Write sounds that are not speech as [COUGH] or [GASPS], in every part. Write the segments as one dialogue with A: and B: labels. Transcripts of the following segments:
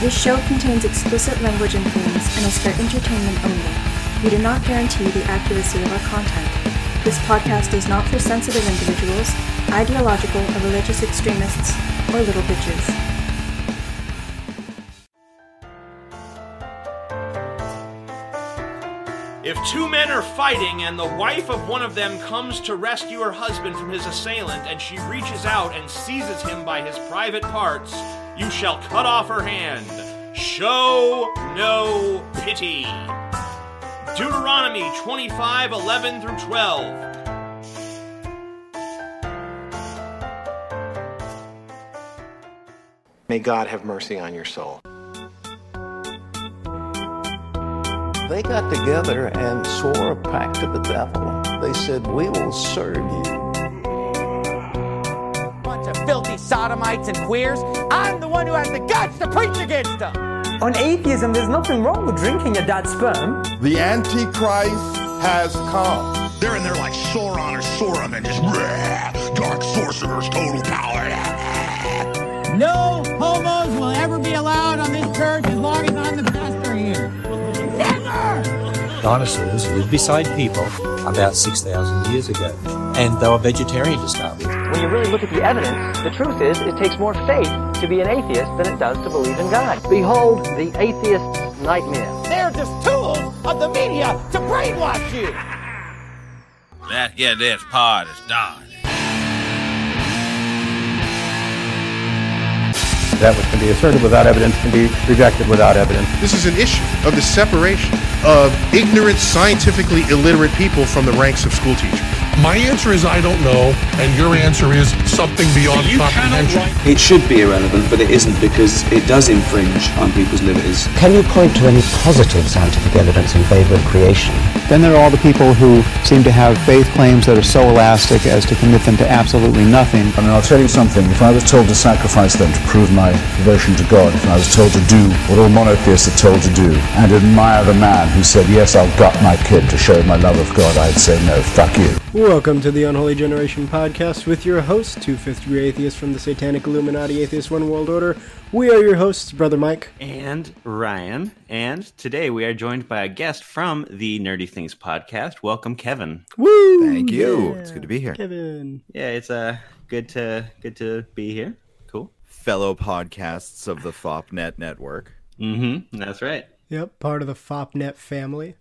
A: This show contains explicit language and themes and is for entertainment only. We do not guarantee the accuracy of our content. This podcast is not for sensitive individuals, ideological or religious extremists, or little bitches.
B: If two men are fighting and the wife of one of them comes to rescue her husband from his assailant and she reaches out and seizes him by his private parts, you shall cut off her hand. Show no pity. Deuteronomy 25 11 through 12.
C: May God have mercy on your soul.
D: They got together and swore a pact to the devil. They said, We will serve you.
E: Sodomites and queers. I'm the one who has the guts to preach against them.
F: On atheism, there's nothing wrong with drinking your dad's sperm.
G: The Antichrist has come.
H: They're in there like Sauron or Sauron and just "Rah, dark sorcerers, total power.
I: No homos will ever be allowed on this church as long as
J: Dinosaurs lived beside people about 6,000 years ago, and they were vegetarian to start with.
F: When you really look at the evidence, the truth is it takes more faith to be an atheist than it does to believe in God. Behold the atheist's nightmare.
E: They're just tools of the media to brainwash you.
B: Let's get this party started.
K: That which can be asserted without evidence can be rejected without evidence.
G: This is an issue of the separation of ignorant, scientifically illiterate people from the ranks of school teachers.
H: My answer is I don't know, and your answer is something beyond comprehension.
J: It should be irrelevant, but it isn't because it does infringe on people's liberties.
K: Can you point to any positive scientific evidence in favor of creation? Then there are all the people who seem to have faith claims that are so elastic as to commit them to absolutely nothing.
L: I mean, I'll tell you something. If I was told to sacrifice them to prove my devotion to God, if I was told to do what all monotheists are told to do, and admire the man who said, yes, I'll gut my kid to show my love of God, I'd say, no, fuck you.
M: Welcome to the Unholy Generation podcast with your host, two fifth degree atheists from the Satanic Illuminati Atheist One World Order. We are your hosts, Brother Mike.
N: and Ryan. And today we are joined by a guest from the Nerdy Things podcast. Welcome, Kevin.
M: Woo!
O: Thank you.
M: Yeah.
O: It's good to be here.
M: Kevin.
N: Yeah, it's uh good to good to be here. Cool.
O: Fellow podcasts of the FOPNet network.
N: Mm-hmm. That's right.
M: Yep, part of the FOPNet family.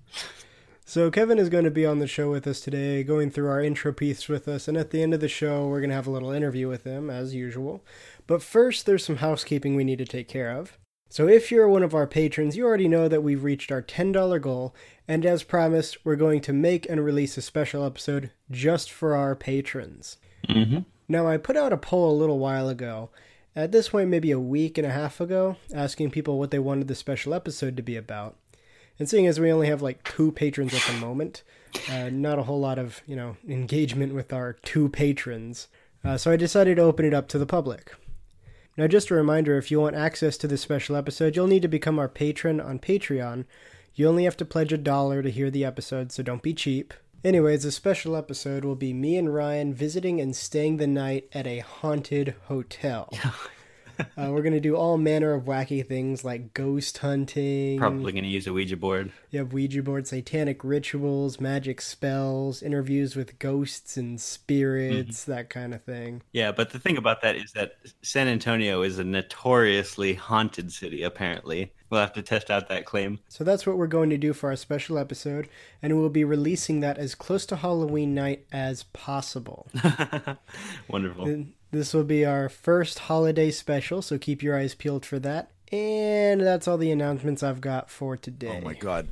M: So Kevin is going to be on the show with us today, going through our intro piece with us, and at the end of the show, we're going to have a little interview with him, as usual. But first, there's some housekeeping we need to take care of. So if you're one of our patrons, you already know that we've reached our $10 goal, and as promised, we're going to make and release a special episode just for our patrons.
N: Mm-hmm.
M: Now, I put out a poll a little while ago, at this point, maybe a week and a half ago, asking people what they wanted the special episode to be about. And seeing as we only have like two patrons at the moment, uh, not a whole lot of, you know, engagement with our two patrons. Uh, so I decided to open it up to the public. Now, just a reminder if you want access to this special episode, you'll need to become our patron on Patreon. You only have to pledge a dollar to hear the episode, so don't be cheap. Anyways, the special episode will be me and Ryan visiting and staying the night at a haunted hotel. [LAUGHS] [LAUGHS] uh, we're going to do all manner of wacky things like ghost hunting.
N: Probably gonna use a Ouija board.
M: You have Ouija board, satanic rituals, magic spells, interviews with ghosts and spirits, that kind of thing.
N: Yeah, but the thing about that is that San Antonio is a notoriously haunted city, apparently. We'll have to test out that claim.
M: So that's what we're going to do for our special episode, and we'll be releasing that as close to Halloween night as possible. [LAUGHS]
N: Wonderful.
M: And This will be our first holiday special, so keep your eyes peeled for that. And that's all the announcements I've got for today.
O: Oh my god.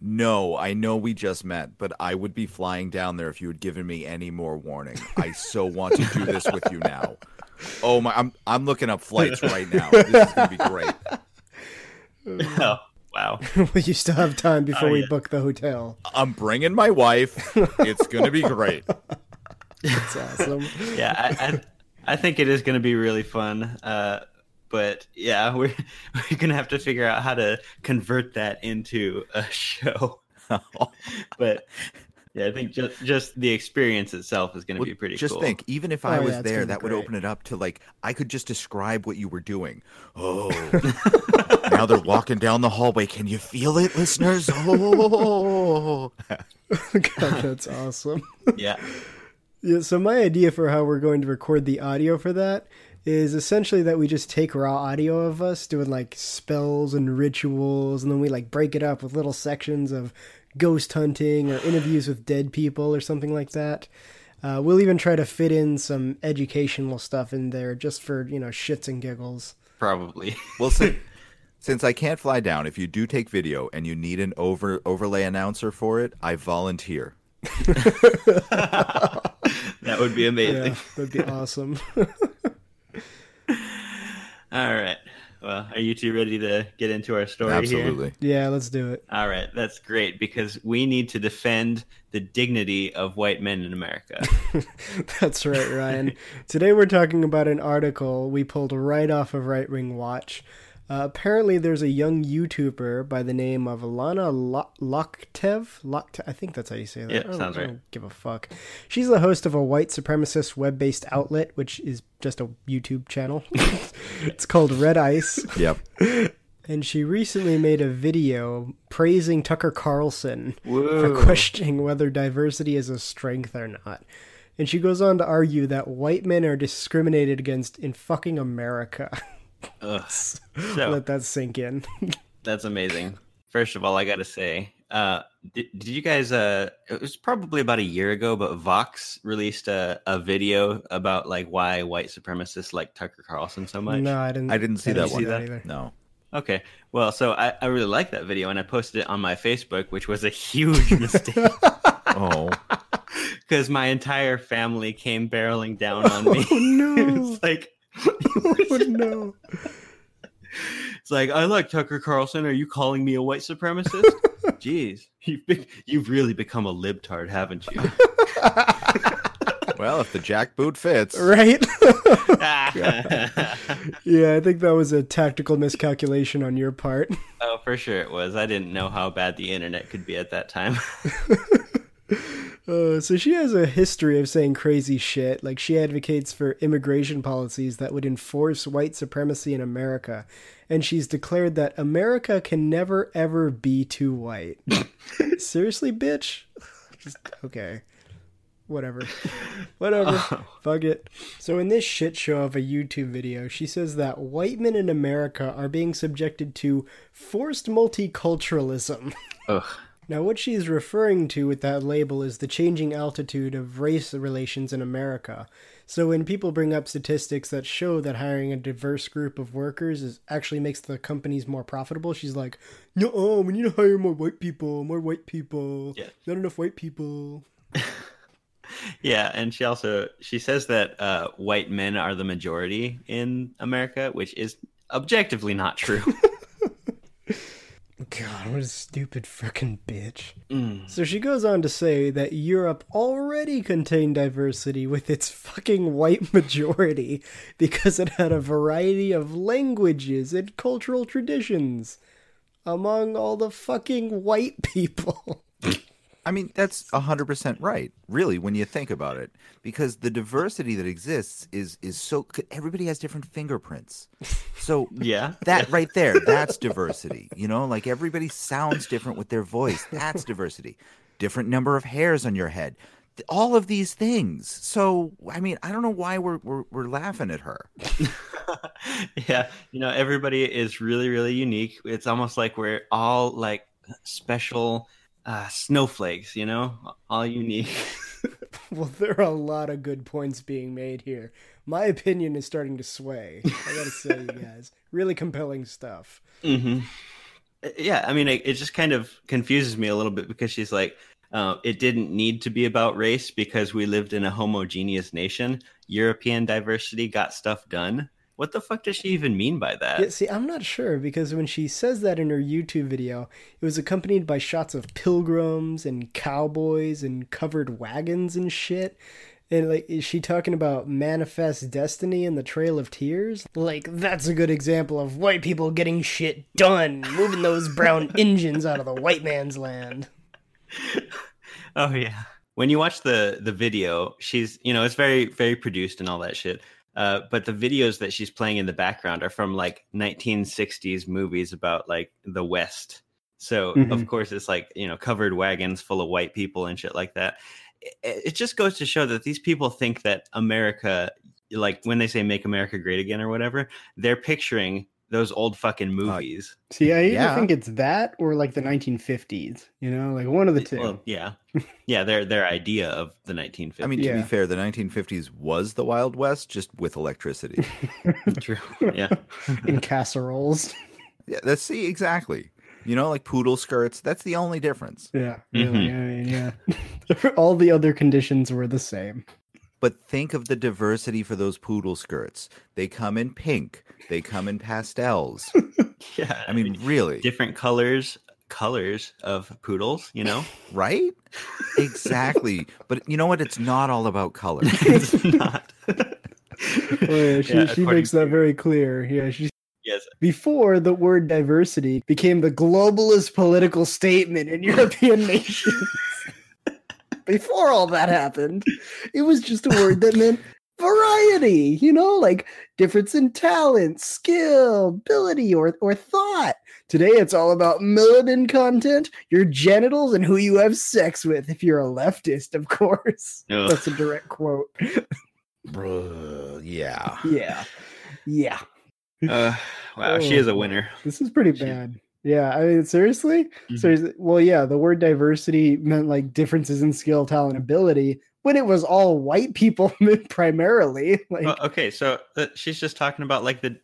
O: No, I know we just met, but I would be flying down there if you had given me any more warning. I so want to do this with you now. Oh my, I'm I'm looking up flights right now. This is gonna be great. [LAUGHS]
N: oh, wow. [LAUGHS]
M: well, you still have time before
N: Oh,
M: we
N: yeah.
M: book the hotel.
O: I'm bringing my wife. It's gonna be great. [LAUGHS]
M: That's awesome.
N: yeah, I, I, I think it is going to be really fun. Uh, but yeah, [LAUGHS] we're we're gonna have to figure out how to convert that into a [LAUGHS] show. [LAUGHS] but Yeah, I think just just the experience itself is going to
O: Well,
N: be pretty
O: just
N: cool.
O: think, even if
M: Oh,
O: I
M: yeah,
O: was
M: it's
O: there, that would open it up to like I could just describe what you were doing. Oh, now they're walking down the hallway. Can you feel it, listeners? Oh,
M: God, that's awesome.
N: Yeah.
M: Yeah, so my idea for how we're going to record the audio for that is essentially that we just take raw audio of us doing like spells and rituals, and then we like break it up with little sections of ghost hunting or interviews with dead people or something like that. Uh, we'll even try to fit in some educational stuff in there just for you know shits and giggles.
N: Probably. [LAUGHS]
O: we'll see. since I can't fly down, if you do take video and you need an over overlay announcer for it, I volunteer. [LAUGHS] [LAUGHS]
N: That would be amazing.
M: Yeah, that'd be awesome. [LAUGHS]
N: All right. Well, are you two ready to get into our story
O: Absolutely.
M: yeah, let's do it.
N: All right, that's great because we need to defend the dignity of white men in America. [LAUGHS]
M: That's right, Ryan. [LAUGHS] Today we're talking about an article we pulled right off of Right Wing Watch. Uh, apparently, there's a young YouTuber by the name of Alana Lo- Lokteff. Lokte- I think that's how you say that.
N: Yeah,
M: I don't-
N: sounds
M: I
N: right.
M: don't give a fuck. She's the host of a white supremacist web-based outlet, which is just a YouTube channel. [LAUGHS] it's called Red Ice.
O: Yep. [LAUGHS]
M: And she recently made a video praising Tucker Carlson
N: Whoa.
M: for questioning whether diversity is a strength or not. And she goes on to argue that white men are discriminated against in fucking America. [LAUGHS]
N: Ugh. So
M: Let that sink in. [LAUGHS]
N: that's amazing. First of all, I got to say, uh, did, did you guys? Uh, it was probably about a year ago, but Vox released a, a video about like why white supremacists like Tucker Carlson so much.
M: no, I didn't.
O: I didn't see
M: I
O: that
M: didn't
O: one.
M: see that either.
O: No.
N: Okay. Well, so I, I really liked that video and I posted it on my Facebook, which was a huge [LAUGHS] mistake
O: Oh, [LAUGHS]
N: because my entire family came barreling down on me.
M: Oh no!
N: it's like [LAUGHS]
M: oh no!
N: it's like I like Tucker Carlson. Are you calling me a white supremacist? [LAUGHS] Jeez, you've be- you've really become a libtard, haven't you? [LAUGHS]
O: well, if the jackboot fits,
M: Right? yeah, I think that was a tactical miscalculation on your part.
N: Oh, for sure it was. I didn't know how bad the internet could be at that time.
M: Uh, so she has a history of saying crazy shit. Like she advocates for immigration policies that would enforce white supremacy in America, and she's declared that America can never ever be too white. [LAUGHS] Seriously, bitch. Just, okay. Whatever. [LAUGHS] Whatever. Fuck it. So in this shit show of a YouTube video, she says that white men in America are being subjected to forced multiculturalism.
N: Ugh.
M: Now, what she's referring to with that label is the changing altitude of race relations in America. So, when people bring up statistics that show that hiring a diverse group of workers is actually makes the companies more profitable, she's like, "No, we need to hire more white people, more white people.
N: Yeah.
M: Not enough white people." [LAUGHS]
N: Yeah, and she also she says that uh, white men are the majority in America, which is objectively not true. [LAUGHS]
M: God, what a stupid frickin' bitch.
N: Mm.
M: So she goes on to say that Europe already contained diversity with its fucking white majority because it had a variety of languages and cultural traditions among all the fucking white people. [LAUGHS]
O: I mean, that's 100% right, really, when you think about it. Because the diversity that exists is is so everybody has different fingerprints. So [LAUGHS]
N: Yeah.
O: that right there, that's [LAUGHS] diversity. You know, like everybody sounds different with their voice. That's diversity. Different number of hairs on your head. All of these things. So, I mean, I don't know why we're we're, we're laughing at her. [LAUGHS]
N: yeah, you know, everybody is really, really unique. It's almost like we're all like special uh, snowflakes, you know, all unique. [LAUGHS]
M: well, there are a lot of good points being made here. My opinion is starting to sway. I gotta [LAUGHS] say, you guys, really compelling stuff.
N: hmm Yeah, I mean, it, it just kind of confuses me a little bit because she's like, uh, it didn't need to be about race because we lived in a homogeneous nation. European diversity got stuff done. What the fuck does she even mean by that?
M: Yeah, see, I'm not sure because when she says that in her YouTube video, it was accompanied by shots of pilgrims and cowboys and covered wagons and shit. And like, is she talking about manifest destiny and the Trail of Tears? Like, that's a good example of white people getting shit done, moving those brown [LAUGHS] engines out of the white man's land. [LAUGHS]
N: Oh yeah. When you watch the the video, she's you know it's very very produced and all that shit. Uh, but the videos that she's playing in the background are from like 1960s movies about like the West. So
P: Mhm.
N: of course it's like you know covered wagons full of white people and shit like that. It, it just goes to show that these people think that America, like when they say "Make America Great Again" or whatever, they're picturing those old fucking movies.
M: See, I either
N: Yeah.
M: think it's that or like the 1950s. You know, like one of the two.
N: Well, yeah, yeah, their their idea of the 1950s.
O: I mean, to be fair, the 1950s was the Wild West, just with electricity. [LAUGHS]
N: True. Yeah.
M: in casseroles.
O: Yeah, that's see exactly. You know, like poodle skirts. That's the only difference.
M: Yeah,
N: Mm-hmm.
M: I mean, yeah. [LAUGHS] All the other conditions were the same.
O: But think of the diversity for those poodle skirts. They come in pink. They come in pastels. [LAUGHS]
N: yeah,
O: I mean, really,
N: different colors colors of poodles. You know, [LAUGHS]
O: right? Exactly. but you know what? It's not all about color. [LAUGHS]
N: it's not.
M: Oh, yeah, she
N: Yeah,
M: she makes that very clear. Yeah, she
N: Yes.
M: before the word diversity became the globalist political statement in European nations. [LAUGHS] before all that happened, it was just a word that meant variety, you know, like difference in talent, skill, ability, or or thought. Today it's all about melanin content, your genitals, and who you have sex with. If you're a leftist, of course.
N: Ugh.
M: That's a direct quote.
O: Bruh, yeah.
M: Yeah. Yeah.
N: Uh, wow, she is a winner.
M: This is pretty bad. Yeah, I mean, seriously? Seriously. Well, yeah, the word diversity meant like differences in skill, talent, ability when it was all white people [LAUGHS] primarily. Like,
N: Well, okay, so uh, she's just talking about like the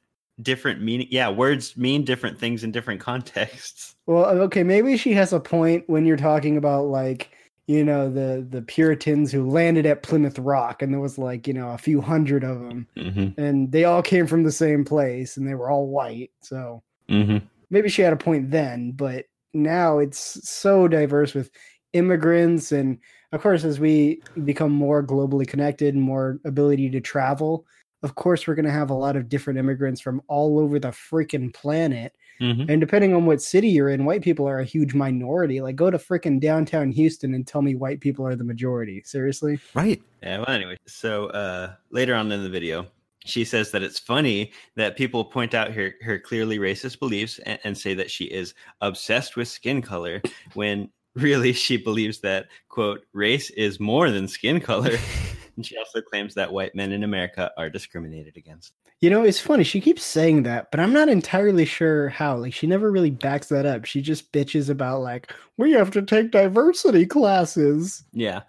N: different meaning. Yeah, words mean different things in different contexts. [LAUGHS]
M: well, okay, maybe she has a point when you're talking about like, you know, the the Puritans who landed at Plymouth Rock, and there was like, you know, a few hundred of them,
N: Mm-hmm.
M: and they all came from the same place, and they were all white. So
N: Mm-hmm.
M: Maybe she had a point then, but now it's so diverse with immigrants and of course as we become more globally connected and more ability to travel, of course we're going to have a lot of different immigrants from all over the freaking planet.
N: Mhm.
M: And depending on what city you're in, white people are a huge minority. Like go to freaking downtown Houston and tell me white people are the majority. Seriously?
O: Right.
N: Yeah, well, anyway, so uh, later on in the video, she says that it's funny that people point out her, her clearly racist beliefs and, and say that she is obsessed with skin color when [LAUGHS] really she believes that, quote, race is more than skin color. [LAUGHS] and she also claims that white men in America are discriminated against.
M: You know, it's funny. She keeps saying that, but I'm not entirely sure how. Like, she never really backs that up. She just bitches about, like, we have to take diversity classes.
N: Yeah.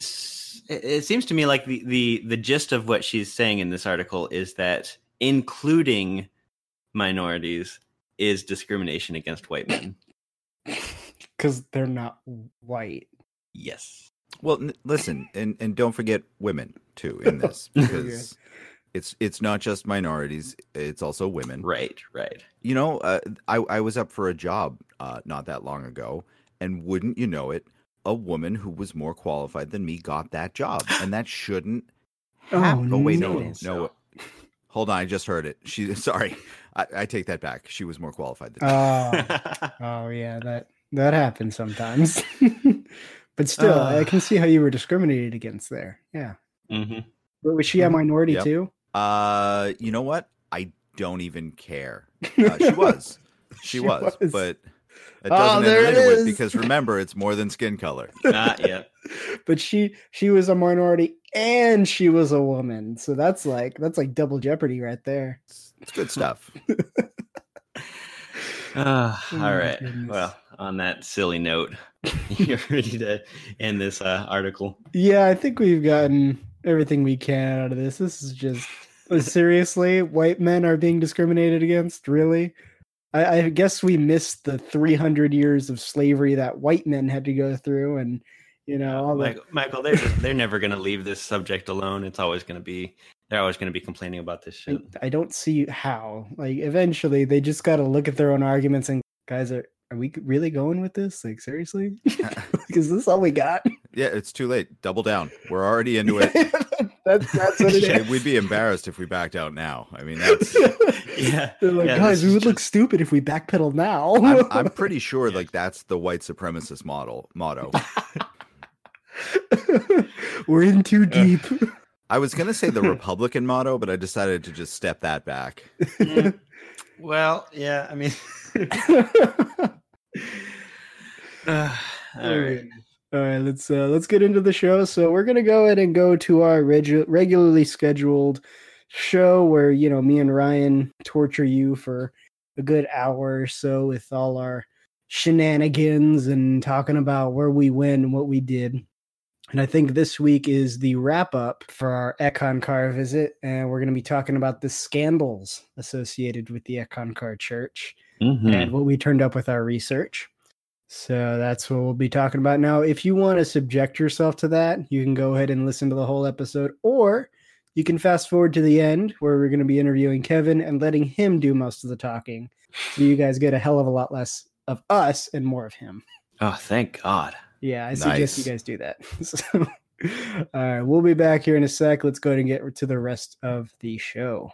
N: S- It it seems to me like the, the, the gist of what she's saying in this article is that including minorities is discrimination against white men. [LAUGHS]
M: Because they're not white.
N: Yes.
O: Well, n- listen, and and don't forget women too in this [LAUGHS] because it's it's not just minorities; it's also women.
N: Right. Right.
O: You know, uh, I I was up for a job uh, not that long ago, and wouldn't you know it, a woman who was more qualified than me got that job, [GASPS] and that shouldn't happen.
M: Oh,
O: Oh, wait,
M: no.
O: no, no. Hold on, I just heard it. She [LAUGHS] sorry, I, I take that back. She was more qualified than me.
M: Oh, [LAUGHS] oh yeah, that that happens sometimes. [LAUGHS] but still, I can see how you were discriminated against there. Yeah.
N: Mm-hmm.
M: But was she a minority
O: Yep.
M: too?
O: Uh, you know what? I don't even care. Uh, she was. She,
M: She
O: was,
M: was.
O: but it
M: Oh,
O: doesn't
M: there
O: enter
M: it
O: into it
M: is.
O: because remember, it's more than skin color. [LAUGHS]
N: Ah, yeah.
M: But she she was a minority and she was a woman. So that's like that's like double jeopardy right there.
O: It's good stuff.
N: Uh, [LAUGHS]
M: Oh
N: all
M: my
N: right.
M: goodness.
N: Well, on that silly note, [LAUGHS] you're ready to end this uh, article.
M: Yeah, I think we've gotten everything we can out of this. This is just seriously, white men are being discriminated against. Really, I, I guess we missed the 300 years of slavery that white men had to go through, and you know, all the,
N: Michael, Michael they're just, they're never going to leave this subject alone. It's always going to be they're always going to be complaining about this shit.
M: I don't see how. Like, eventually, they just got to look at their own arguments and guys, are are we really going with this? Like, seriously, [LAUGHS] [LAUGHS] is this all we got?
O: Yeah, it's too late. Double down. We're already into it. [LAUGHS]
M: That's that's what it is.
O: We'd be embarrassed if we backed out now. I mean, that's. [LAUGHS]
N: yeah.
M: They're like,
N: Yeah,
M: guys, we
N: is
M: would look stupid if we backpedal now.
O: I'm, I'm [LAUGHS] pretty sure like that's the white supremacist model motto.
Q: We're in too deep.
O: I was gonna say the Republican motto, but I decided to just step that back.
N: Well, yeah, I mean, uh, all right.
Q: All right, let's uh, let's get into the show. So we're gonna go ahead and go to our regu- regularly scheduled show where you know me and Ryan torture you for a good hour or so with all our shenanigans and talking about where we went and what we did. And I think this week is the wrap up for our Eckankar visit, and we're going to be talking about the scandals associated with the Eckankar Church
N: Mhm.
Q: and what we turned up with our research. So that's what we'll be talking about now. If you want to subject yourself to that, you can go ahead and listen to the whole episode, or you can fast forward to the end where we're going to be interviewing Kevin and letting him do most of the talking. So you guys get a hell of a lot less of us and more of him.
N: Oh, thank God.
Q: Yeah, I suggest you guys do that. [LAUGHS] So, all right, we'll be back here in a sec. Let's go ahead and get to the rest of the show.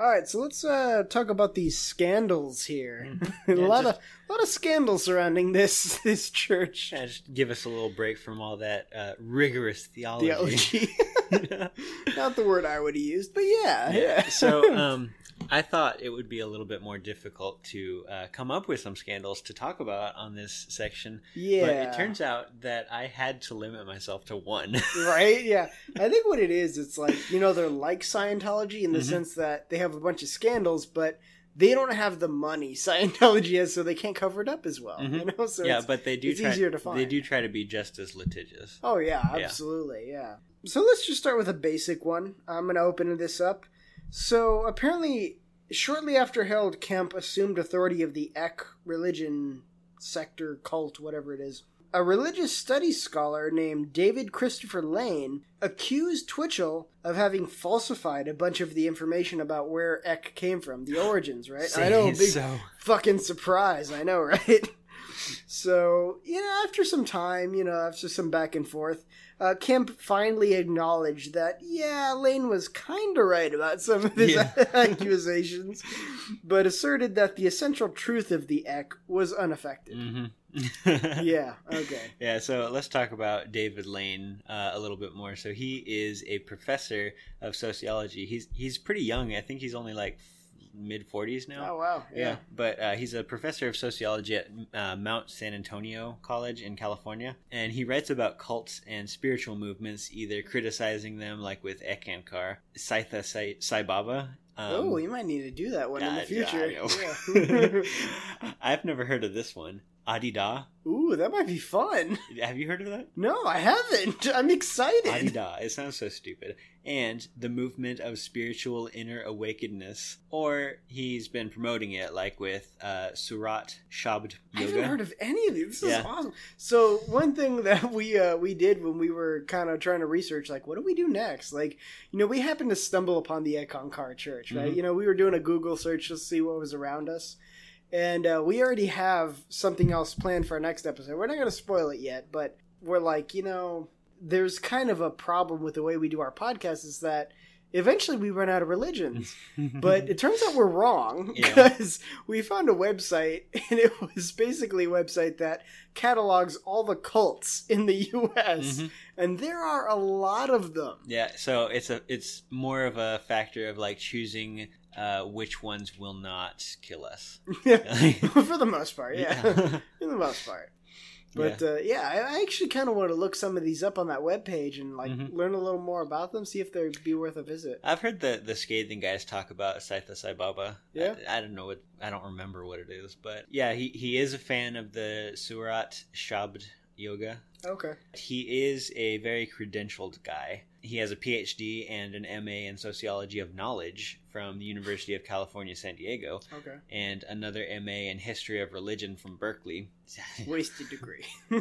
Q: All right, so let's uh, talk about these scandals here. [LAUGHS] a
N: Yeah,
Q: lot
N: just-
Q: of lot of scandals surrounding this [LAUGHS] this church.
N: Yeah, just give us a little break from all that uh, rigorous theology.
Q: Theology. [LAUGHS] Not the word I would have used, but yeah, yeah.
N: so um, I thought it would be a little bit more difficult to uh, come up with some scandals to talk about on this section. But
Q: Yeah.
N: it turns out that I had to limit myself to one. [LAUGHS]
Q: right? Yeah. I think what it is, it's like, you know, they're like Scientology in the
N: Mhm.
Q: sense that they have a bunch of scandals, but they don't have the money [LAUGHS] Scientology has, so they can't cover it up as well. You know, so
N: Mm-hmm. yeah, but they do
Q: it's
N: try,
Q: easier to find.
N: They do try to be just as litigious.
Q: Oh yeah,
N: Yeah.
Q: absolutely, yeah. So let's just start with a basic one. I'm gonna open this up. So apparently, shortly after Harold Klemp assumed authority of the Eck religion sector cult, whatever it is, a religious studies scholar named David Christopher Lane accused Twitchell of having falsified a bunch of the information about where Eck came from, the origins, right? I know, big
N: so.
Q: fucking surprise. I know, [LAUGHS] right? So, you know, after some time, you know, after some back and forth, uh, Klemp finally acknowledged that, yeah, Lane was kind of right about some of his
N: Yeah. [LAUGHS]
Q: accusations, but asserted that the essential truth of the Eck was unaffected.
N: hmm [LAUGHS]
Q: Yeah, okay.
N: Yeah, so let's talk about David Lane uh, a little bit more. So he is a professor of sociology. He's he's pretty young. I think he's only like mid forties now.
Q: Oh, wow. Yeah.
N: but uh, he's a professor of sociology at uh, Mount San Antonio College in California, and he writes about cults and spiritual movements, either criticizing them, like with Eckankar, Sathya Sai, Sai Baba. Um,
Q: oh, you might need to do that one in the future.
N: yeah, I [LAUGHS]
Q: Yeah. [LAUGHS]
N: I've never heard of this one. Adi Da.
Q: Ooh, that might be fun.
N: Have you heard of that?
Q: No, I haven't. [LAUGHS] I'm excited.
N: Adi Da. It sounds so stupid. And the movement of spiritual inner awakenedness. Or he's been promoting it, like with uh, Surat Shabd Yoga.
Q: I haven't heard of any of these. This is awesome. So one thing [LAUGHS] that we uh, we did when we were kind of trying to research, like, what do we do next? Like, you know, we happened to stumble upon the Eckankar Church, right?
N: Mhm.
Q: You know, we were doing a Google search to see what was around us, and uh, we already have something else planned for our next episode. We're not going to spoil it yet, but we're like, you know, there's kind of a problem with the way we do our podcast is that eventually we run out of religions. [LAUGHS] but it turns out we're wrong
N: Yeah. [LAUGHS]
Q: because we found a website [LAUGHS] and it was basically a website that catalogs all the cults in the US
N: Mhm.
Q: and there are a lot of them.
N: Yeah, so it's a it's more of a factor of like choosing uh, which ones will not kill us. [LAUGHS] [LAUGHS]
Q: For the most part, yeah.
N: Yeah. [LAUGHS]
Q: For the most part. But yeah, uh, yeah I, actually kind of want to look some of these up on that webpage and like
N: Mhm.
Q: learn a little more about them, see if they'd be worth a visit.
N: I've heard the the scathing guys talk about Sathya Sai Baba.
Q: Yeah?
N: I, I don't know what I don't remember what it is, but yeah, he he is a fan of the Surat Shabd yoga.
Q: Okay.
N: He is a very credentialed guy. He has a PhD and an MA in sociology of knowledge from the University of California, San Diego.
Q: Okay.
N: And another MA in history of religion from Berkeley. [LAUGHS]
Q: wasted degree. [LAUGHS]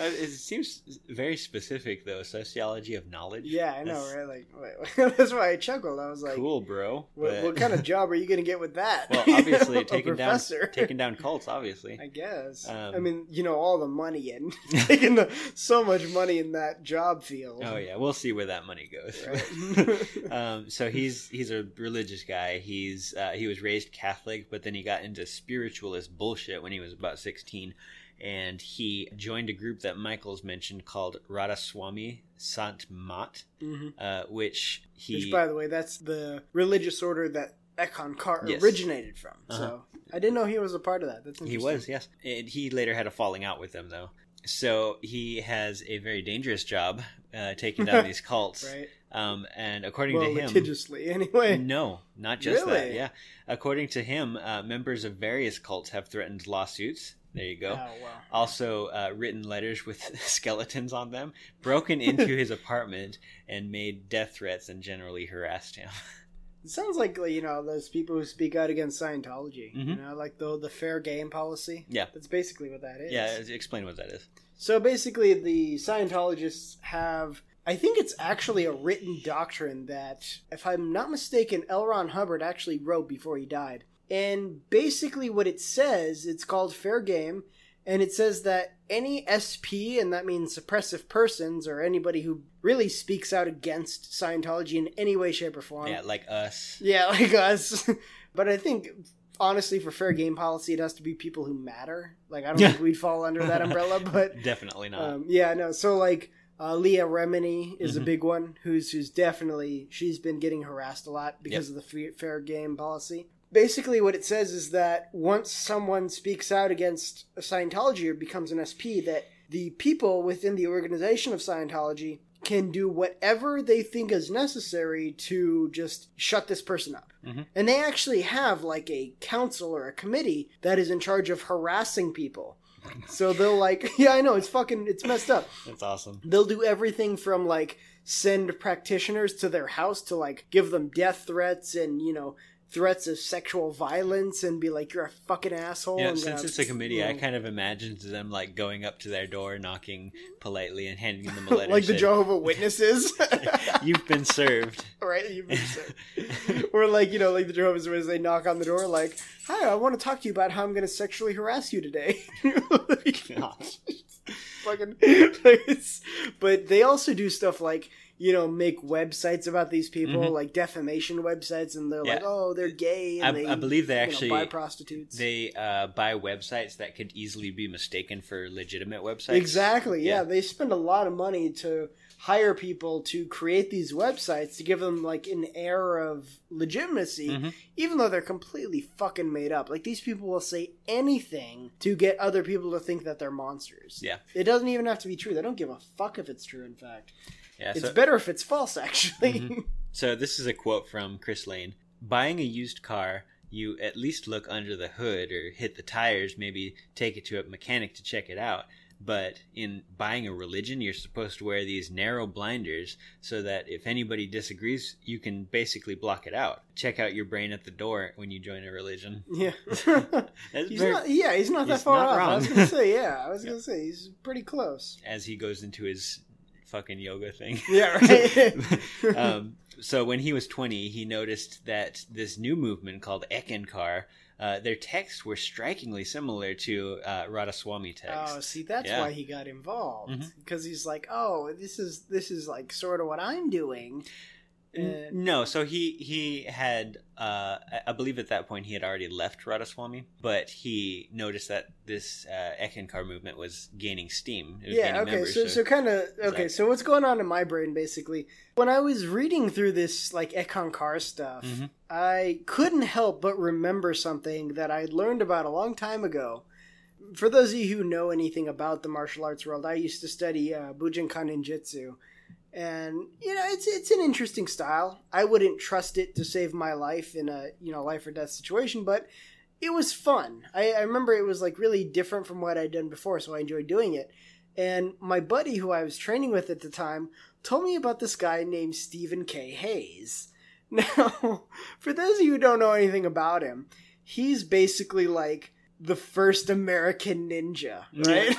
N: It seems very specific though. Sociology of knowledge.
Q: Yeah, I know,
N: That's
Q: right? Like, wait, [LAUGHS] that's why I chuckled. I was like,
N: cool, bro.
Q: What,
N: but-
Q: what kind of job are you going to get with that?
N: Well,
Q: You know,
N: obviously taking down taking down cults. Obviously,
Q: I guess.
N: Um,
Q: I mean, you know, all the money and taking the, so much money in that job field.
N: Oh yeah, we'll see where that money goes.
Q: Right.
N: um, so he's he's a religious guy. He's uh, he was raised Catholic, but then he got into spiritualist bullshit when he was about sixteen, and he joined a group that Michael's mentioned called Radhaswami Sant Mat,
Q: Mhm.
N: uh, which he
Q: Which, by the way, that's the religious order that Eckankar
N: Yes.
Q: originated from.
N: Uh-huh.
Q: So I didn't know he was a part of that. That's
N: He was, yes. And he later had a falling out with them, though. So he has a very dangerous job uh, taking down [LAUGHS] these cults.
Q: Right.
N: Um, and according
Q: well,
N: to him,
Q: litigiously, [LAUGHS] anyway.
N: no, not just that. Yeah, according to him, uh, members of various cults have threatened lawsuits. There you go.
Q: Oh, wow.
N: Also, uh, written letters with [LAUGHS] skeletons on them, broken into his [LAUGHS] apartment, and made death threats and generally harassed him.
Q: It sounds like like, you know those people who speak out against Scientology. You
N: Mhm.
Q: know, like the the fair game policy.
N: Yeah.
Q: that's basically what that is.
N: yeah, explain what that is.
Q: So basically, the Scientologists have. I think it's actually a written doctrine that, if I'm not mistaken, L. Ron Hubbard actually wrote before he died. And basically, what it says, it's called fair game, and it says that any SP, and that means suppressive persons or anybody who really speaks out against Scientology in any way, shape, or form.
N: Yeah, like us.
Q: Yeah, [LAUGHS] like us. [LAUGHS] but I think honestly, for fair game policy, it has to be people who matter. Like I don't think we'd fall under that [LAUGHS] umbrella, but
N: Definitely not.
Q: um, yeah, no. So like uh, Leah Remini is a
N: Mhm.
Q: big one who's who's definitely she's been getting harassed a lot because
N: Yep.
Q: of the fair game policy. Basically, what it says is that once someone speaks out against Scientology or becomes an SP, that the people within the organization of Scientology can do whatever they think is necessary to just shut this person up.
N: Mhm.
Q: And they actually have like a council or a committee that is in charge of harassing people. So they'll like, [LAUGHS] yeah, I know it's fucking, it's messed up.
N: That's awesome.
Q: They'll do everything from like send practitioners to their house to like give them death threats and you know threats of sexual violence and be like you're a fucking asshole.
N: Yeah,
Q: and,
N: since it's a committee,
Q: you
N: I kind of imagined them like going up to their door, knocking politely, and handing them a letter. [LAUGHS]
Q: like the
N: saying,
Q: Jehovah Witnesses. [LAUGHS]
N: You've been served. [LAUGHS]
Q: right? You've been served. or like you know, like the Jehovah's Witnesses, they knock on the door, like, "Hi, I want to talk to you about how I'm going to sexually harass you today." Fucking, like, it's, but they also do stuff like you know make websites about these people,
N: Mhm.
Q: like defamation websites, and they're like, "Oh, they're gay," and
N: I,
Q: they,
N: I believe they
Q: you know,
N: actually
Q: buy prostitutes.
N: They uh, buy websites that could easily be mistaken for legitimate websites.
Q: Exactly. Yeah. they spend a lot of money to hire people to create these websites to give them like an air of legitimacy,
N: Mhm.
Q: even though they're completely fucking made up. Like these people will say anything to get other people to think that they're monsters.
N: Yeah.
Q: It doesn't even have to be true. They don't give a fuck if it's true. In fact,
N: Yeah,
Q: it's better if it's false. Actually.
N: Mhm. So this is a quote from Chris Lane: "Buying a used car." You at least look under the hood or hit the tires, maybe take it to a mechanic to check it out. But in buying a religion, you're supposed to wear these narrow blinders so that if anybody disagrees, you can basically block it out. Check out your brain at the door when you join a religion.
Q: Yeah. [LAUGHS] [LAUGHS] He's
N: very-
Q: not, yeah, he's not that
N: he's
Q: far
N: not
Q: off. I was gonna say, yeah, I was [LAUGHS] gonna say he's pretty close.
N: as he goes into his fucking yoga thing. [LAUGHS]
Q: Yeah, right. [LAUGHS]
N: um, so when he was 20, he noticed that this new movement called Eckankar, uh, their texts were strikingly similar to uh, Radhaswami texts.
Q: Oh, see, that's
N: Yeah.
Q: why he got involved because he's like, oh, this is this is like sort of what I'm doing.
N: No, so he he had uh, I- believe at that point he had already left Radhaswamy, but he noticed that this uh, Eckankar movement was gaining steam. It was
Q: yeah,
N: gaining
Q: okay,
N: members,
Q: so so kind of okay.
N: Exactly.
Q: So what's going on in my brain basically? When I was reading through this like Eckankar stuff,
N: Mhm.
Q: I couldn't help but remember something that I learned about a long time ago. For those of you who know anything about the martial arts world, I used to study uh, Bujinkan Ninjutsu, and you know it's it's an interesting style. I wouldn't trust it to save my life in a you know life or death situation, but it was fun. I, I remember it was like really different from what I'd done before, so I enjoyed doing it. And my buddy, who I was training with at the time, told me about this guy named Stephen K. Hayes. [LAUGHS] Now, for those of you who don't know anything about him, he's basically like the first American ninja, right?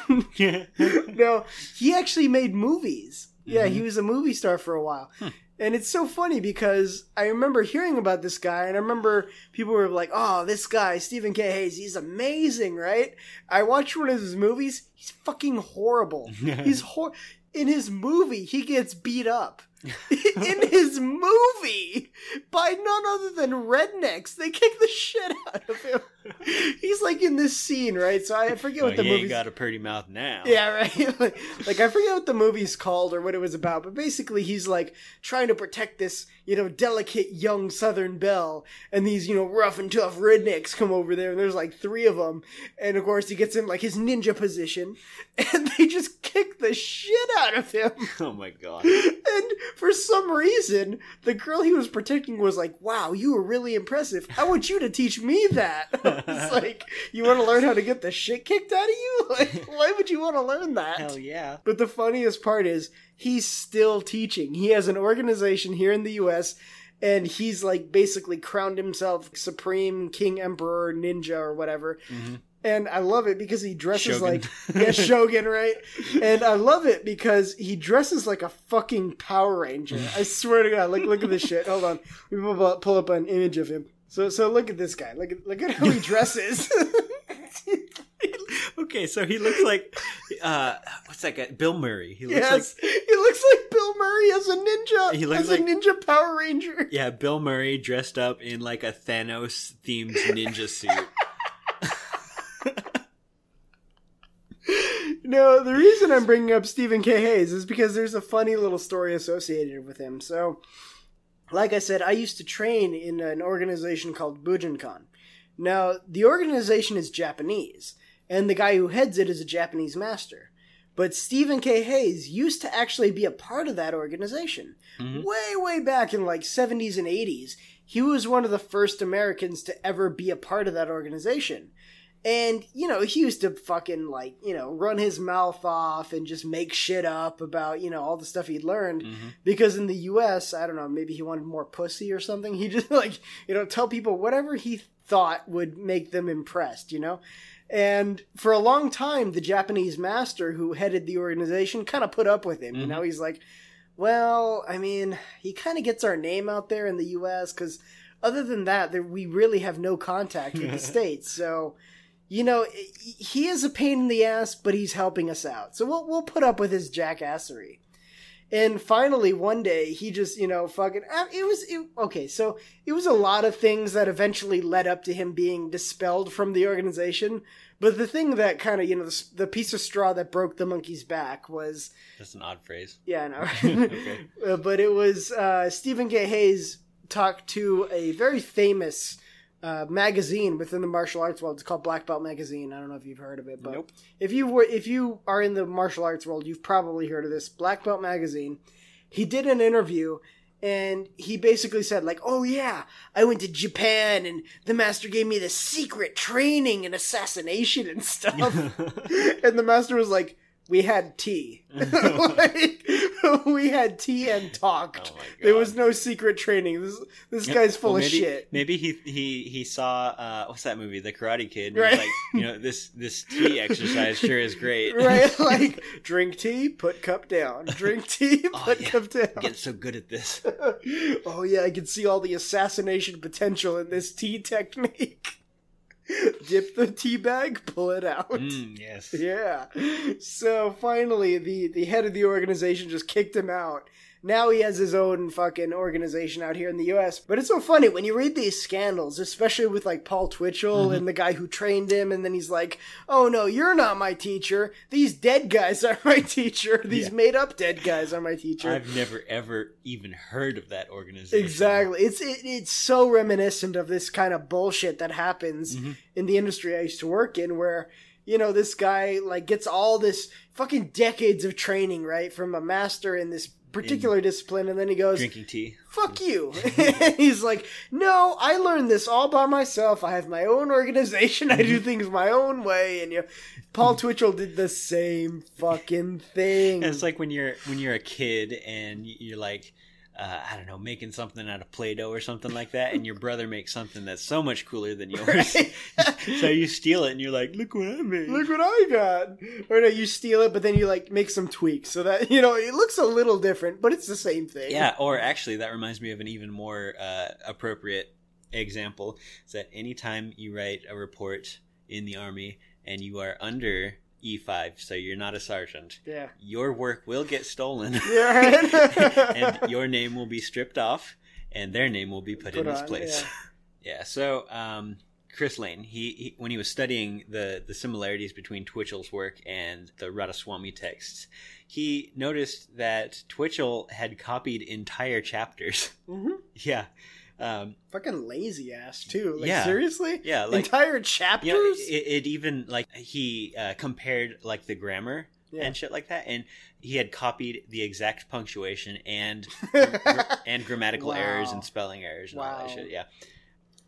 Q: [LAUGHS] [LAUGHS] no, he actually made movies. Yeah, he mm-hmm. was a movie star for a while. Hmm. And it's so funny because I remember hearing about this guy, and I remember people were like, "Oh, this guy, Stephen K. Hayes, he's amazing, right?" I watched one of his movies. He's fucking horrible. [LAUGHS] he's hor- in his movie. He gets beat up. [LAUGHS] [LAUGHS] in his movie by none other than rednecks. They kick the shit out of him. [LAUGHS] He's like in this scene, right? So I forget
N: Well,
Q: what oh,
N: the
Q: movie.
N: got a pretty mouth now.
Q: Yeah, right. [LAUGHS] like, like, I forget what the movie's called or what it was about, but basically he's like trying to protect this, you know, delicate young Southern belle, and these, you know, rough and tough rednecks come over there, and there's like three of them, and of course he gets in like his ninja position, [LAUGHS] and they just kick the shit out of him.
N: Oh my god.
Q: And for some reason, the girl he was protecting was like, "Wow, you were really impressive. I want you to teach me that." It's like, you want to learn how to get the shit kicked out of you? [LAUGHS] Like, why would you want to learn that?
N: Hell yeah.
Q: But the funniest part is he's still teaching. He has an organization here in the U.S. And he's like basically crowned himself Supreme King Emperor Ninja or whatever. Mm-hmm. And I love it because he dresses
N: Shogun.
Q: like yeah Shogun, right? And I love it because he dresses like a fucking Power Ranger. I swear to God, look look at this shit. Hold on, we pull up, pull up an image of him. So so look at this guy. Look at look at how he [LAUGHS] dresses. [LAUGHS]
N: Okay, so he looks like uh what's that guy? Bill Murray. He looks
Q: yes, he looks like Bill Murray as a ninja.
N: He looks
Q: as
N: like-
Q: a ninja Power Ranger.
N: yeah, Bill Murray dressed up in like a Thanos themed ninja suit. [LAUGHS]
Q: No, the reason I'm bringing up Stephen K. Hayes is because there's a funny little story associated with him. So, like I said, I used to train in an organization called Bujinkan. Now, the organization is Japanese, and the guy who heads it is a Japanese master. But Stephen K. Hayes used to actually be a part of that organization. Mm-hmm. Way, way back in like 70s and 80s, he was one of the first Americans to ever be a part of that organization. And, you know, he used to fucking, like, you know, run his mouth off and just make shit up about, you know, all the stuff he'd learned. Mm-hmm. Because in the US, I don't know, maybe he wanted more pussy or something. He just, [LAUGHS] like, you know, tell people whatever he thought would make them impressed, you know? And for a long time, the Japanese master who headed the organization kind of put up with him. You mm-hmm. know, he's like, well, I mean, he kind of gets our name out there in the U.S. because other than that, there, we really have no contact with the [LAUGHS] states. So, you know, he- is a pain in the ass, but he's helping us out. So we'll we'll put up with his jackassery. And finally, one day, he just, you know, fucking. uh, It was it, okay. So it was a lot of things that eventually led up to him being dispelled from the organization. But the thing that kind of, you know, the, the piece of straw that broke the monkey's back was
N: That's an odd phrase.
Q: yeah, I know. [LAUGHS] Uh, [LAUGHS] but it was uh, Stephen K. Hayes talked to a very famous uh, magazine within the martial arts world. It's called Black Belt Magazine. I don't know if you've heard of it, but if you were if you are in the martial arts world, you've probably heard of this Black Belt Magazine. He did an interview. And he basically said, like, oh yeah, I went to Japan and the master gave me the secret training and assassination and stuff. [LAUGHS] and the master was like, we had tea. [LAUGHS] [LAUGHS] like, we had tea and talked. there was no secret training. This this guy's full
N: Well,
Q: of shit.
N: Maybe he he he saw uh, what's that movie, The Karate Kid? and he was
Q: Right.
N: Like you know this this tea exercise sure is great. [LAUGHS]
Q: right? Like, drink tea, put cup down. Drink tea, put cup down.
N: Get so good at this.
Q: oh yeah, I can see all the assassination potential in this tea technique. Dip the tea bag, pull it out.
N: Mm, yes.
Q: Yeah. So finally, the the head of the organization just kicked him out. Now he has his own fucking organization out here in the U.S. But it's so funny when you read these scandals, especially with like Paul Twitchell
N: Mhm.
Q: and the guy who trained him, and then he's like, "Oh no, you're not my teacher. These dead guys [LAUGHS] are my teacher. These
N: Yeah.
Q: made up dead guys are my teacher."
N: I've never ever even heard of that organization.
Q: Exactly. It's it, it's so reminiscent of this kind of bullshit that happens
N: Mm-hmm.
Q: in the industry I used to work in where you know this guy like gets all this fucking decades of training, right, from a master in this particular discipline and then he goes
N: Drinking tea.
Q: fuck [LAUGHS] you. [LAUGHS] He's like, no, I learned this all by myself. I have my own organization. I do mhm. things my own way. And you know, Paul mhm. Twitchell did the same fucking thing.
N: It's like when you're when you're a kid and you're like, uh, I don't know, making something out of Play-Doh or something like that, and your [LAUGHS] brother makes something that's so much cooler than yours. [LAUGHS] so you steal it, and you're like, "Look what I made!
Q: Look what I got!" Or no, you steal it, but then you like make some tweaks so that [LAUGHS] you know it looks a little different, but it's the same thing.
N: Yeah, or actually, that reminds me of an even more uh, appropriate example. Is that anytime you write a report in the army and you are under E5, so you're not a sergeant,
Q: Yeah.
N: your work will get stolen. [LAUGHS]
Q: Yeah. [LAUGHS]
N: and your name will be stripped off, and their name will be put, in
Q: Put
N: its place. [LAUGHS] Yeah. so um, Chris Lane, he, he when he was studying the the similarities between Twitchell's work and the Radhaswamy texts, he noticed that Twitchell had copied entire chapters.
Q: Mhm.
N: Yeah. Um,
Q: Fucking lazy ass too. Like
N: yeah.
Q: seriously?
N: Yeah, like
Q: entire chapters.
N: you know, it, it even like he uh, compared like the grammar
Q: Yeah.
N: and shit like that, and he had copied the exact punctuation and [LAUGHS] and grammatical errors and spelling errors and all that shit. Yeah.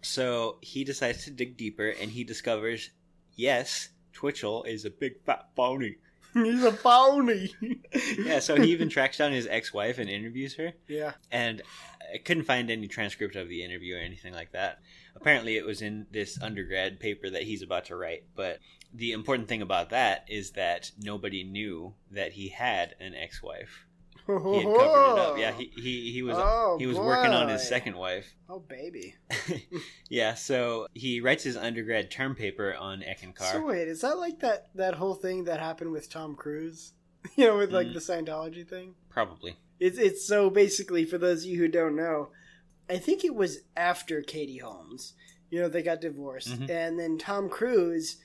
N: So he decides to dig deeper, and he discovers, yes, Twitchell is a big fat phony. [LAUGHS]
Q: He's a phony. [LAUGHS]
N: yeah, so he even tracks down his ex-wife and interviews her.
Q: Yeah.
N: And I couldn't find any transcript of the interview or anything like that. Apparently, it was in this undergrad paper that he's about to write. But the important thing about that is that nobody knew that he had an ex-wife. He had covered it up. Yeah, he he, he was [LAUGHS]
Q: Oh,
N: he was working on his second wife. [LAUGHS]
Q: Oh baby. [LAUGHS]
N: Yeah, so he writes his undergrad term paper on Eckankar.
Q: So wait, is that like that that whole thing that happened with Tom Cruise? You know, with like
N: Mm.
Q: the Scientology thing.
N: Probably.
Q: It's it's so basically for those of you who don't know, I think it was after Katie Holmes. You know, they got divorced,
N: Mhm.
Q: and then Tom Cruise,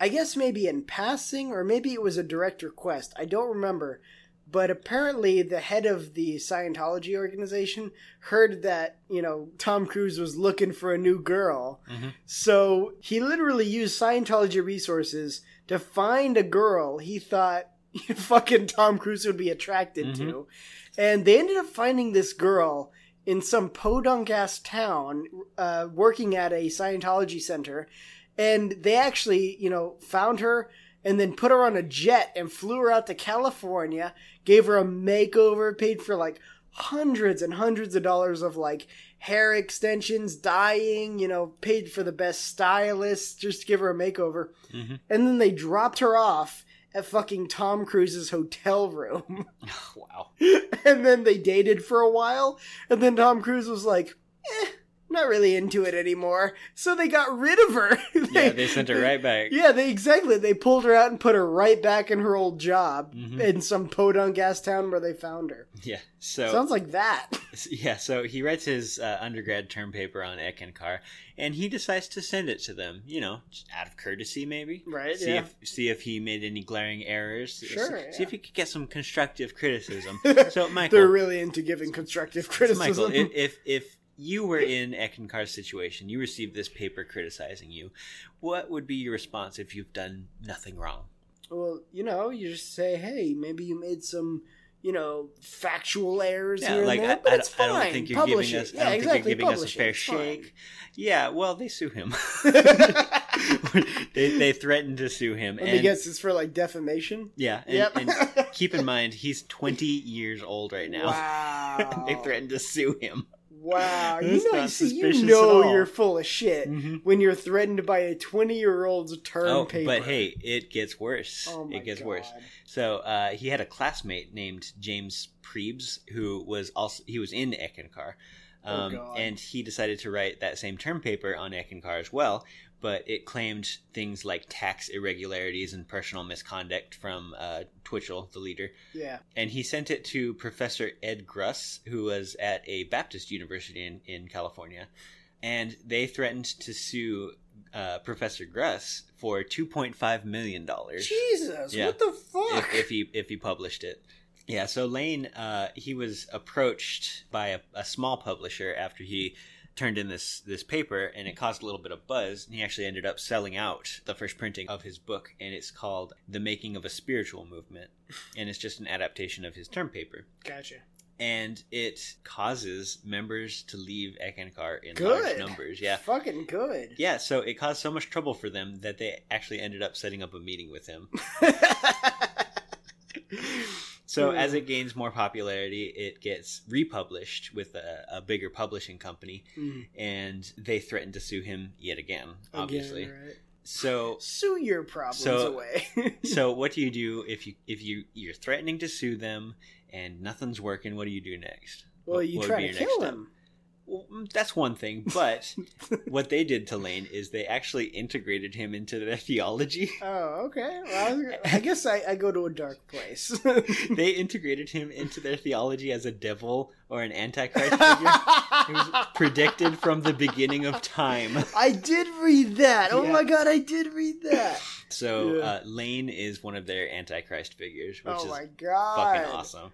Q: I guess maybe in passing, or maybe it was a direct request. I don't remember. But apparently, the head of the Scientology organization heard that, you know, Tom Cruise was looking for a new girl.
N: Mhm.
Q: So he literally used Scientology resources to find a girl he thought [LAUGHS] fucking Tom Cruise would be attracted to. And they ended up finding this girl in some podunk ass town uh, working at a Scientology center. And they actually, you know, found her and then put her on a jet and flew her out to California, gave her a makeover, paid for like hundreds and hundreds of dollars of like hair extensions, dyeing, you know, paid for the best stylist just to give her a makeover.
N: Mhm.
Q: And then they dropped her off at fucking Tom Cruise's hotel room. [LAUGHS] [LAUGHS]
N: wow.
Q: and then they dated for a while, and then Tom Cruise was like, eh, not really into it anymore. So they got rid of her. [LAUGHS]
N: Yeah, they sent her right back.
Q: Yeah, they exactly. They pulled her out and put her right back in her old job
N: Mhm.
Q: in some podunk ass town where they found her.
N: Yeah. So
Q: Sounds like that. [LAUGHS]
N: Yeah, so he writes his uh, undergrad term paper on Eckankar, and he decides to send it to them. You know, just out of courtesy, maybe.
Q: Right,
N: See
Q: yeah.
N: if see if he made any glaring errors.
Q: Sure,
N: See,
Q: yeah.
N: see if he could get some constructive criticism. [LAUGHS] so, Michael,
Q: They're really into giving constructive
N: so
Q: criticism.
N: Michael, if, if if you were in Eckankar's situation, you received this paper criticizing you, what would be your response if you've done nothing wrong?
Q: well, you know, you just say, hey, maybe you made some. You know, factual errors
N: Yeah,
Q: here
N: like
Q: and there,
N: I,
Q: but
N: I,
Q: it's
N: don't-
Q: fine.
N: I don't think you're
Q: Publish
N: giving
Q: it.
N: us.
Q: Yeah,
N: I don't
Q: exactly.
N: think you're giving us a
Q: Publish it.
N: fair
Q: fine.
N: shake. Yeah, well, they sue him. [LAUGHS] they they threatened to sue him,
Q: Let
N: and
Q: me guess, it's for like defamation.
N: yeah, and,
Q: Yep.
N: and keep in mind he's 20 years old right now. [LAUGHS]
Q: Wow. [LAUGHS]
N: they threatened to sue him.
Q: Wow, you know, see, you know.
N: Mm-hmm.
Q: you're full of shit when you're threatened by a 20 year old's term
N: Oh,
Q: paper.
N: but hey, it gets worse.
Q: Oh
N: it gets worse. So uh, he had a classmate named James Prebes who was also he was in Eckankar,
Q: Oh,
N: um,
Q: God.
N: and he decided to write that same term paper on Eckankar as well. But it claimed things like tax irregularities and personal misconduct from uh, Twitchell, the leader.
Q: Yeah.
N: And he sent it to Professor Ed Gruss, who was at a Baptist university in, in California. And they threatened to sue uh, Professor Gruss for $2.5 million.
Q: Jesus, what the fuck?
N: If, if he if he published it. Yeah, so Lane, uh, he was approached by a, a small publisher after he turned in this this paper, and it caused a little bit of buzz. And he actually ended up selling out the first printing of his book, and it's called "The Making of a Spiritual Movement," and it's just an adaptation of his term paper.
Q: Gotcha.
N: And it causes members to leave Eckankar in
Q: Good.
N: large numbers. Yeah,
Q: Fucking good.
N: yeah. So it caused so much trouble for them that they actually ended up setting up a meeting with him. [LAUGHS] So as it gains more popularity, it gets republished with a, a bigger publishing company,
Q: Mm.
N: and they threaten to sue him yet again. Obviously,
Q: Again, right?
N: so
Q: Sue your problems
N: so
Q: away. [LAUGHS]
N: so what do you do if you if you you're threatening to sue them and nothing's working? What do you do next?
Q: well,
N: What-
Q: you
N: what
Q: try to kill him.
N: Well, mm, that's one thing, but [LAUGHS] what they did to Lane is they actually integrated him into their theology. [LAUGHS]
Q: Oh, okay. Well, I, [LAUGHS] guess I, I go to a dark place.
N: they integrated him into their theology as a devil or an antichrist figure. it was predicted from the beginning of time.
Q: I did read that. Oh
N: Yeah.
Q: my god, I did read that.
N: So
Q: Yeah.
N: uh, Lane is one of their antichrist figures, which
Q: oh
N: is
Q: my god,
N: fucking awesome.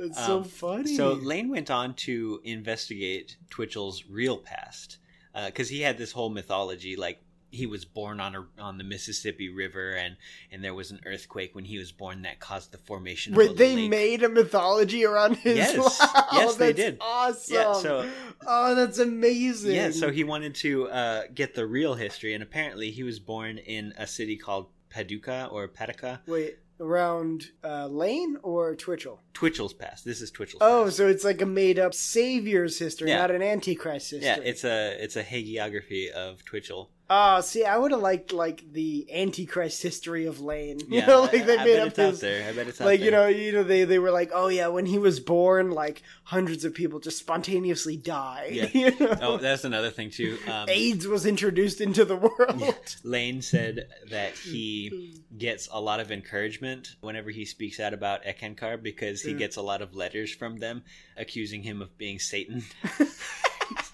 Q: That's so
N: Um,
Q: funny.
N: So Lane went on to investigate Twitchell's real past because he had this whole mythology, like he was born on a, on the Mississippi River, and and there was an earthquake when he was born that caused the formation. of
Q: Wait, they
N: lake.
Q: made a mythology around his
N: Yes.
Q: Wow, [LAUGHS]
N: Yes, they did.
Q: Awesome.
N: Yeah, so-
Q: oh, that's amazing.
N: Yeah, so he wanted to uh, get the real history, and apparently he was born in a city called Paducah or Paducah.
Q: wait around uh, Lane or Twitchell.
N: Twitchell's past. This is Twitchell's.
Q: Oh, so it's like a made up savior's history,
N: Yeah.
Q: not an antichrist history.
N: Yeah, it's a it's a hagiography of Twitchell.
Q: Oh, see, I would have liked like the Antichrist history of Lane. [LAUGHS]
N: Yeah, You
Q: know, like they
N: I
Q: made
N: bet
Q: up
N: it's out
Q: his,
N: there. I bet it's out
Q: like you know, you know, they they were like, oh yeah, when he was born, like hundreds of people just spontaneously died.
N: Yeah. [LAUGHS]
Q: you know?
N: Oh, that's another thing too. Um,
Q: AIDS was introduced into the world. [LAUGHS]
N: Lane said that he gets a lot of encouragement whenever he speaks out about Eckankar because he
Q: Yeah.
N: gets a lot of letters from them accusing him of being Satan.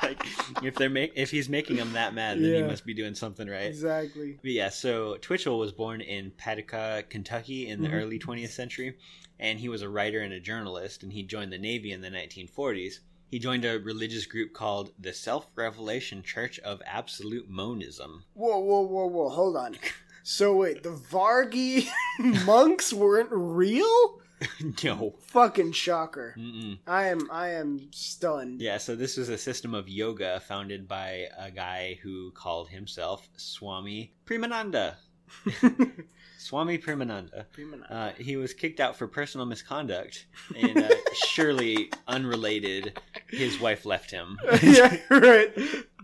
N: Like if they're make if he's making them that mad, then he must be doing something right.
Q: Exactly.
N: But yeah, so Twitchell was born in Paducah, Kentucky in the
Q: Mhm.
N: early 20th century, and he was a writer and a journalist, and he joined the Navy in the 1940s. He joined a religious group called the Self Revelation Church of Absolute Monism.
Q: Whoa, whoa, whoa, whoa! Hold on. So wait, the Vargi [LAUGHS] monks weren't real? [LAUGHS]
N: no.
Q: Fucking shocker!
N: Mm-mm.
Q: I am, I am stunned.
N: Yeah, so this was a system of yoga founded by a guy who called himself Swami Premananda. [LAUGHS] Swami Premananda.
Q: Premananda.
N: Uh, he was kicked out for personal misconduct, and uh, surely unrelated, his wife left him. [LAUGHS]
Q: yeah, right.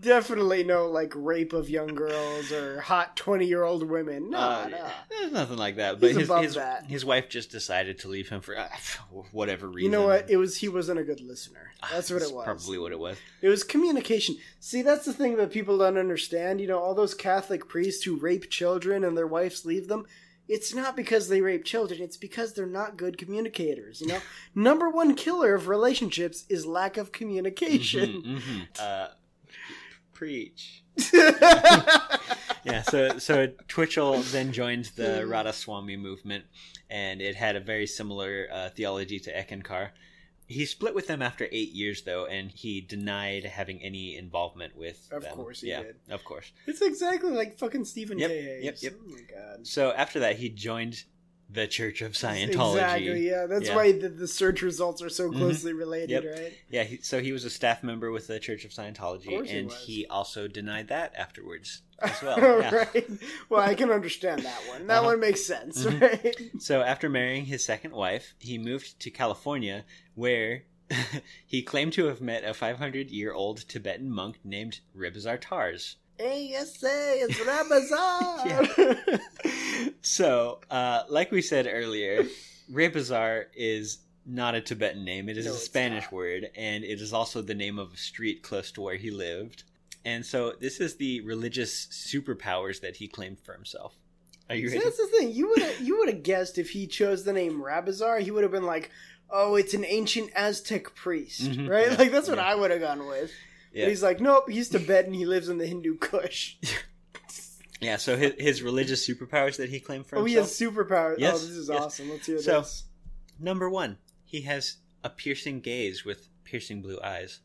Q: Definitely no like rape of young girls or hot twenty-year-old women. No,
N: Uh,
Q: no.
N: There's nothing like that. But
Q: He's
N: his
Q: above
N: his,
Q: that.
N: his wife just decided to leave him for uh, [SIGHS] whatever reason.
Q: You know what? It was he wasn't a good listener. That's what
N: That's
Q: it was.
N: Probably what it was.
Q: It was communication. See, that's the thing that people don't understand. You know, all those Catholic priests who rape children and their wives leave them. It's not because they rape children. It's because they're not good communicators. You know, [LAUGHS] number one killer of relationships is lack of communication.
N: Mhm, mhm. Uh, preach. [LAUGHS] yeah, so so Twitchell then joined the Radha Swami movement, and it had a very similar uh, theology to Eckankar. He split with them after eight years, though, and he denied having any involvement with
Q: Of
N: them.
Q: course he
N: yeah,
Q: did.
N: Of course.
Q: It's exactly like fucking Stephen
N: Yep,
Q: K.
N: yep, yep.
Q: Oh my god.
N: So after that, he joined the Church of Scientology.
Q: Exactly. Yeah, that's
N: Yeah.
Q: why the, the search results are so
N: Mhm.
Q: closely related,
N: Yep.
Q: right?
N: Yeah, he, so he was a staff member with the Church of Scientology,
Q: he
N: and
Q: was.
N: he also denied that afterwards [LAUGHS] as well. yeah.
Q: right. Well, I can understand that one. That
N: Uh-huh.
Q: one makes sense,
N: Mhm.
Q: right?
N: So after marrying his second wife, he moved to California, where [LAUGHS] he claimed to have met a 500 year old Tibetan monk named Rabazar Tars.
Q: ASA, it's [LAUGHS] Rabazar. [LAUGHS]
N: So, uh, like we said earlier, Rabazar is not a Tibetan name. It is
Q: No,
N: a Spanish word, and it is also the name of a street close to where he lived. And so, this is the religious superpowers that he claimed for himself. Are you
Q: See,
N: ready?
Q: that's the thing. You would have you would have guessed if he chose the name Rabazar, he would have been like, "Oh, it's an ancient Aztec priest,"
N: Mhm,
Q: right?
N: yeah,
Q: like that's what
N: yeah.
Q: I would have gone with.
N: Yeah.
Q: He's like, "Nope, he's Tibetan. He lives in the Hindu Kush." [LAUGHS]
N: Yeah, so his, his religious superpowers that he claimed for
Q: oh, he has superpowers.
N: Oh, yes,
Q: oh, this is
N: yes.
Q: awesome. Let's hear
N: So-
Q: this.
N: Number one, he has a piercing gaze with piercing blue eyes.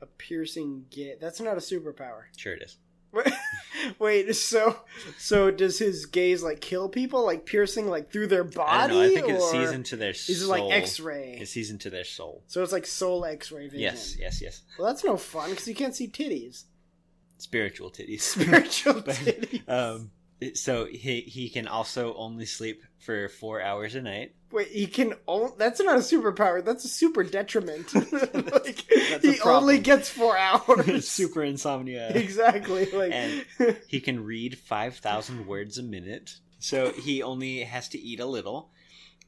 Q: A piercing gaze. That's not a superpower.
N: Sure, it is. [LAUGHS]
Q: Wait, so so does his gaze like kill people, like piercing like through their
N: I
Q: body?
N: don't know. I think it sees into their soul.
Q: Is it like X-ray?
N: It sees into their soul.
Q: So it's like soul X-ray vision.
N: Yes, yes, yes.
Q: Well, that's no fun because you can't see titties.
N: Spiritual titties.
Q: Spiritual [LAUGHS]
N: But,
Q: titties.
N: um, So he he can also only sleep for four hours a night.
Q: Wait, he can. O- that's not a superpower. That's a super detriment. [LAUGHS] like,
N: That's
Q: he only gets four [LAUGHS] hours.
N: Super insomnia.
Q: exactly. Like
N: and [LAUGHS] he can read 5,000 words a minute. So he only has to eat a little.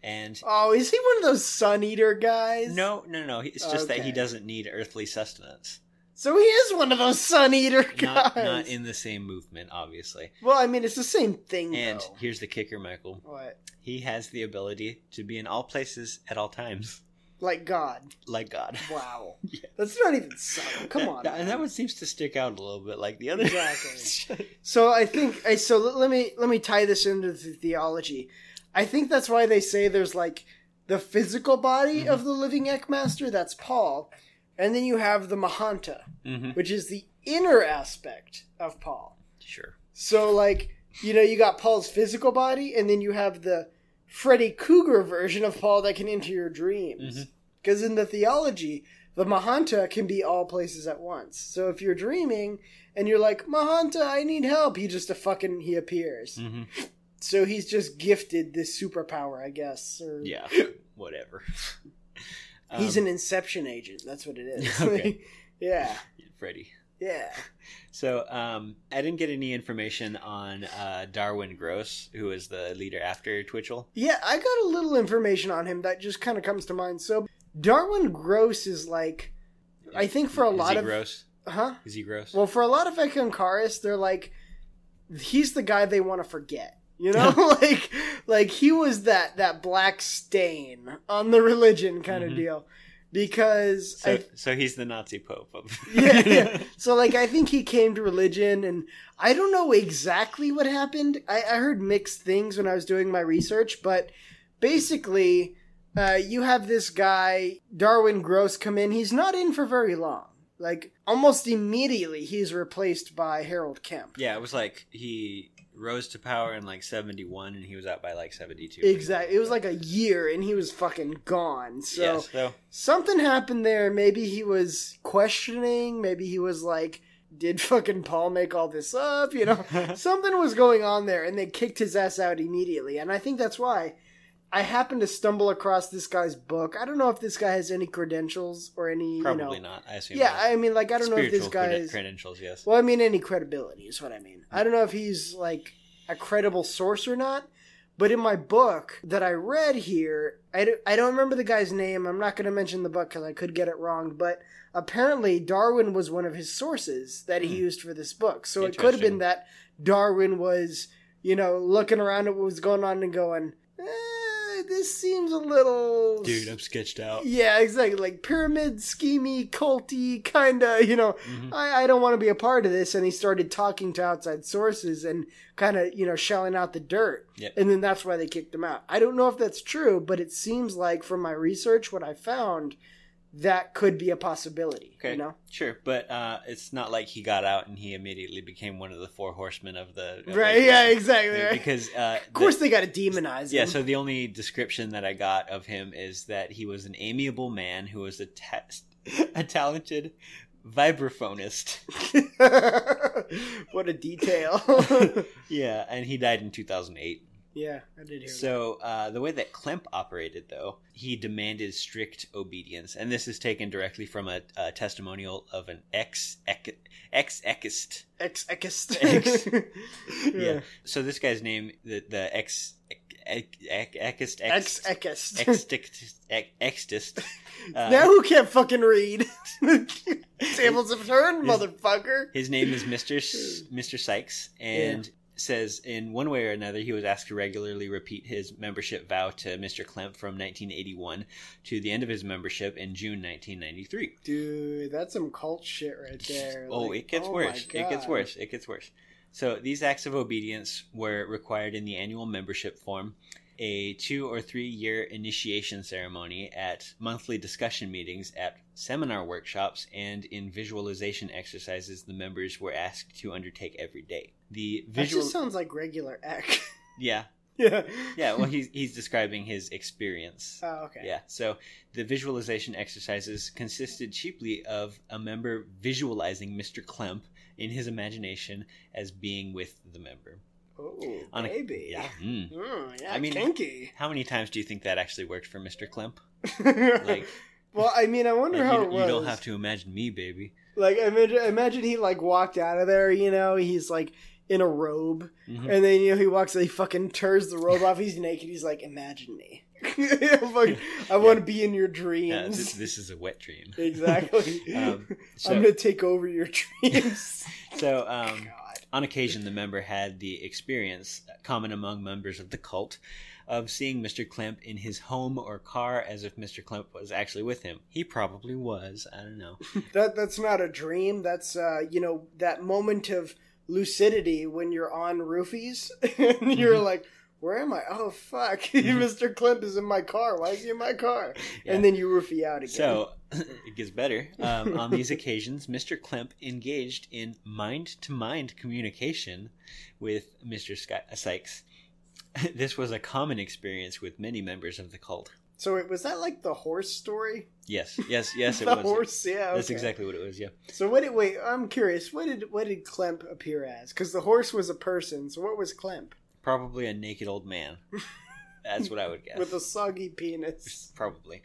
N: And
Q: oh, is he one of those sun eater guys?
N: no, no, no. It's just that he doesn't need earthly sustenance.
Q: So he is one of those sun eater guys.
N: Not, not in the same movement, obviously.
Q: well, I mean, it's the same thing.
N: And
Q: though.
N: here's the kicker, Michael.
Q: What?
N: He has the ability to be in all places at all times,
Q: Like God.
N: like God.
Q: Wow. [LAUGHS] That's not even subtle. Come on.
N: and that one seems to stick out a little bit, like the other.
Q: Exactly. [LAUGHS] So I think I so let, let me let me tie this into the theology. I think that's why they say there's like the physical body
N: Mm-hmm.
Q: of the living Ekmaster, that's Paul, and then you have the Mahanta,
N: hmm
Q: which is the inner aspect of Paul.
N: Sure.
Q: So like you know you got Paul's physical body, and then you have the Freddy Krueger version of Paul that can enter your dreams. Because in the theology, the Mahanta can be all places at once. So if you're dreaming and you're like, Mahanta, I need help, he just a fucking he appears.
N: hmm
Q: So he's just gifted this superpower, I guess. Or
N: Yeah. [LAUGHS] Whatever.
Q: He's
N: Um,
Q: an inception agent. That's what it is. [LAUGHS]
N: Okay. [LAUGHS]
Q: yeah.
N: Freddy.
Q: Yeah.
N: So um, I didn't get any information on uh, Darwin Gross, who is the leader after Twitchell.
Q: Yeah, I got a little information on him that just kind of comes to mind. So Darwin Gross is like, I think for a
N: Is
Q: lot
N: he
Q: of
N: gross?
Q: huh.
N: Is he gross?
Q: Well, for a lot of Eckankarists, they're like, he's the guy they want to forget. You know, [LAUGHS] like, like he was that that black stain on the religion kind of
N: Mhm.
Q: deal, because
N: so,
Q: I,
N: so he's the Nazi Pope. Of... [LAUGHS]
Q: yeah, yeah. [LAUGHS] So like, I think he came to religion, and I don't know exactly what happened. I, I heard mixed things when I was doing my research, but basically, uh, you have this guy Darwin Gross come in. He's not in for very long. Like almost immediately, he's replaced by Harold Klemp.
N: yeah, it was like he rose to power in like 71 and he was out by like 72.
Q: Exactly. It was like a year, and he was fucking gone. So
N: so
Q: something happened there. Maybe he was questioning. Maybe he was like, "Did fucking Paul make all this up?" You know, [LAUGHS] something was going on there, and they kicked his ass out immediately. And I think that's why I happened to stumble across this guy's book. I don't know if this guy has any credentials or any,
N: probably
Q: you know,
N: not. I assume.
Q: Yeah,
N: not.
Q: I mean, like I don't know if this guy
N: creden- credentials. Yes.
Q: Well, I mean, any credibility is what I mean. I don't know if he's like a credible source or not, but in my book that I read here, I don't, I don't remember the guy's name. I'm not going to mention the book because I could get it wrong, but apparently Darwin was one of his sources that he used for this book. So it could have been that Darwin was, you know, looking around at what was going on and going, eh, this seems a little
N: Dude, I'm sketched out.
Q: yeah, exactly. Like pyramid schemy, culty, kind of. You know,
N: Mm-hmm.
Q: I, I don't want to be a part of this. And he started talking to outside sources and kind of, you know, shelling out the dirt.
N: Yep.
Q: And then that's why they kicked him out. I don't know if that's true, but it seems like from my research, what I found, that could be a possibility.
N: Okay.
Q: You know,
N: Sure, but uh, it's not like he got out and he immediately became one of the four horsemen of the. of
Q: right?
N: atheism.
Q: Yeah, exactly. Right.
N: Because uh,
Q: of course, they got to demonize him.
N: Yeah, so the only description that I got of him is that he was an amiable man who was a, ta- a talented vibraphonist. [LAUGHS]
Q: what a detail. [LAUGHS]
N: yeah, and he died in 2008.
Q: Yeah, I did hear. that.
N: So uh, the way that Klemp operated, though, he demanded strict obedience, and this is taken directly from a, a testimonial of an ex ex ex ekist.
Q: Ex Ekist.
N: Ex- [LAUGHS]
Q: Yeah.
N: yeah. So this guy's name, the the ex ek- ek- ekist
Q: Ex
N: ex
Q: Ekist.
N: extist ex- extist. Uh, [LAUGHS]
Q: now who can't fucking read? [LAUGHS] Tables have turned, motherfucker.
N: His name is Mr. S- Mr. Sykes and says in one way or another he was asked to regularly repeat his membership vow to Mr. Klemp from 1981 to the end of his membership in June 1993.
Q: Dude, that's some cult shit right [LAUGHS] oh, there.
N: Oh,
Q: Like,
N: it gets
Q: oh
N: worse. It gets worse. It gets worse. So these acts of obedience were required in the annual membership form, a two or three year initiation ceremony at monthly discussion meetings, at seminar workshops, and in visualization exercises the members were asked to undertake every day. The
Q: That
N: visual,
Q: just sounds like regular Ek. [LAUGHS]
N: yeah,
Q: yeah.
N: yeah. Well, he's he's describing his experience.
Q: Oh, okay.
N: Yeah. So the visualization exercises consisted chiefly of a member visualizing Mr. Klemp in his imagination as being with the member.
Q: Oh,
N: On a-
Q: baby.
N: yeah. Mm.
Q: Mm, yeah,
N: I mean,
Q: kinky.
N: how many times do you think that actually worked for Mr. Klemp? [LAUGHS] like,
Q: Well, I mean, I wonder
N: like,
Q: how
N: you,
Q: it was.
N: you don't have to imagine me, baby.
Q: Like, imagine, imagine he like walked out of there. You know, he's like in a robe,
N: Mhm.
Q: and then you know he walks, he fucking tears the robe off. He's naked. He's like, imagine me. [LAUGHS] Fuck, I want to be in your dreams.
N: Yeah, this, this is a wet dream. [LAUGHS]
Q: Exactly.
N: Um, [LAUGHS] so-
Q: I'm gonna take over your dreams.
N: So, um, on occasion, the member had the experience, common among members of the cult, of seeing Mr. Klemp in his home or car as if Mr. Klemp was actually with him. He probably was. I don't know.
Q: that that's not a dream. That's uh, you know that moment of lucidity when you're on roofies [LAUGHS] and you're
N: Mhm.
Q: like, where am I? Oh fuck, [LAUGHS] Mr. Klemp is in my car. Why is he in my car?
N: Yeah.
Q: And then you roofie out again.
N: So [LAUGHS] it gets better. Um, on these occasions, Mr. Klemp engaged in mind to mind communication with Mr. Sky- Sykes. This was a common experience with many members of the cult.
Q: So wait, was that like the horse story?
N: Yes, yes, [LAUGHS] yes, it
Q: The
N: was.
Q: horse, yeah,
N: That's exactly what it was, yeah.
Q: So what did wait? I'm curious. What did what did Klemp appear as? Because the horse was a person. So what was Klemp?
N: Probably a naked old man. [LAUGHS] That's what I would guess.
Q: With a soggy penis.
N: Probably.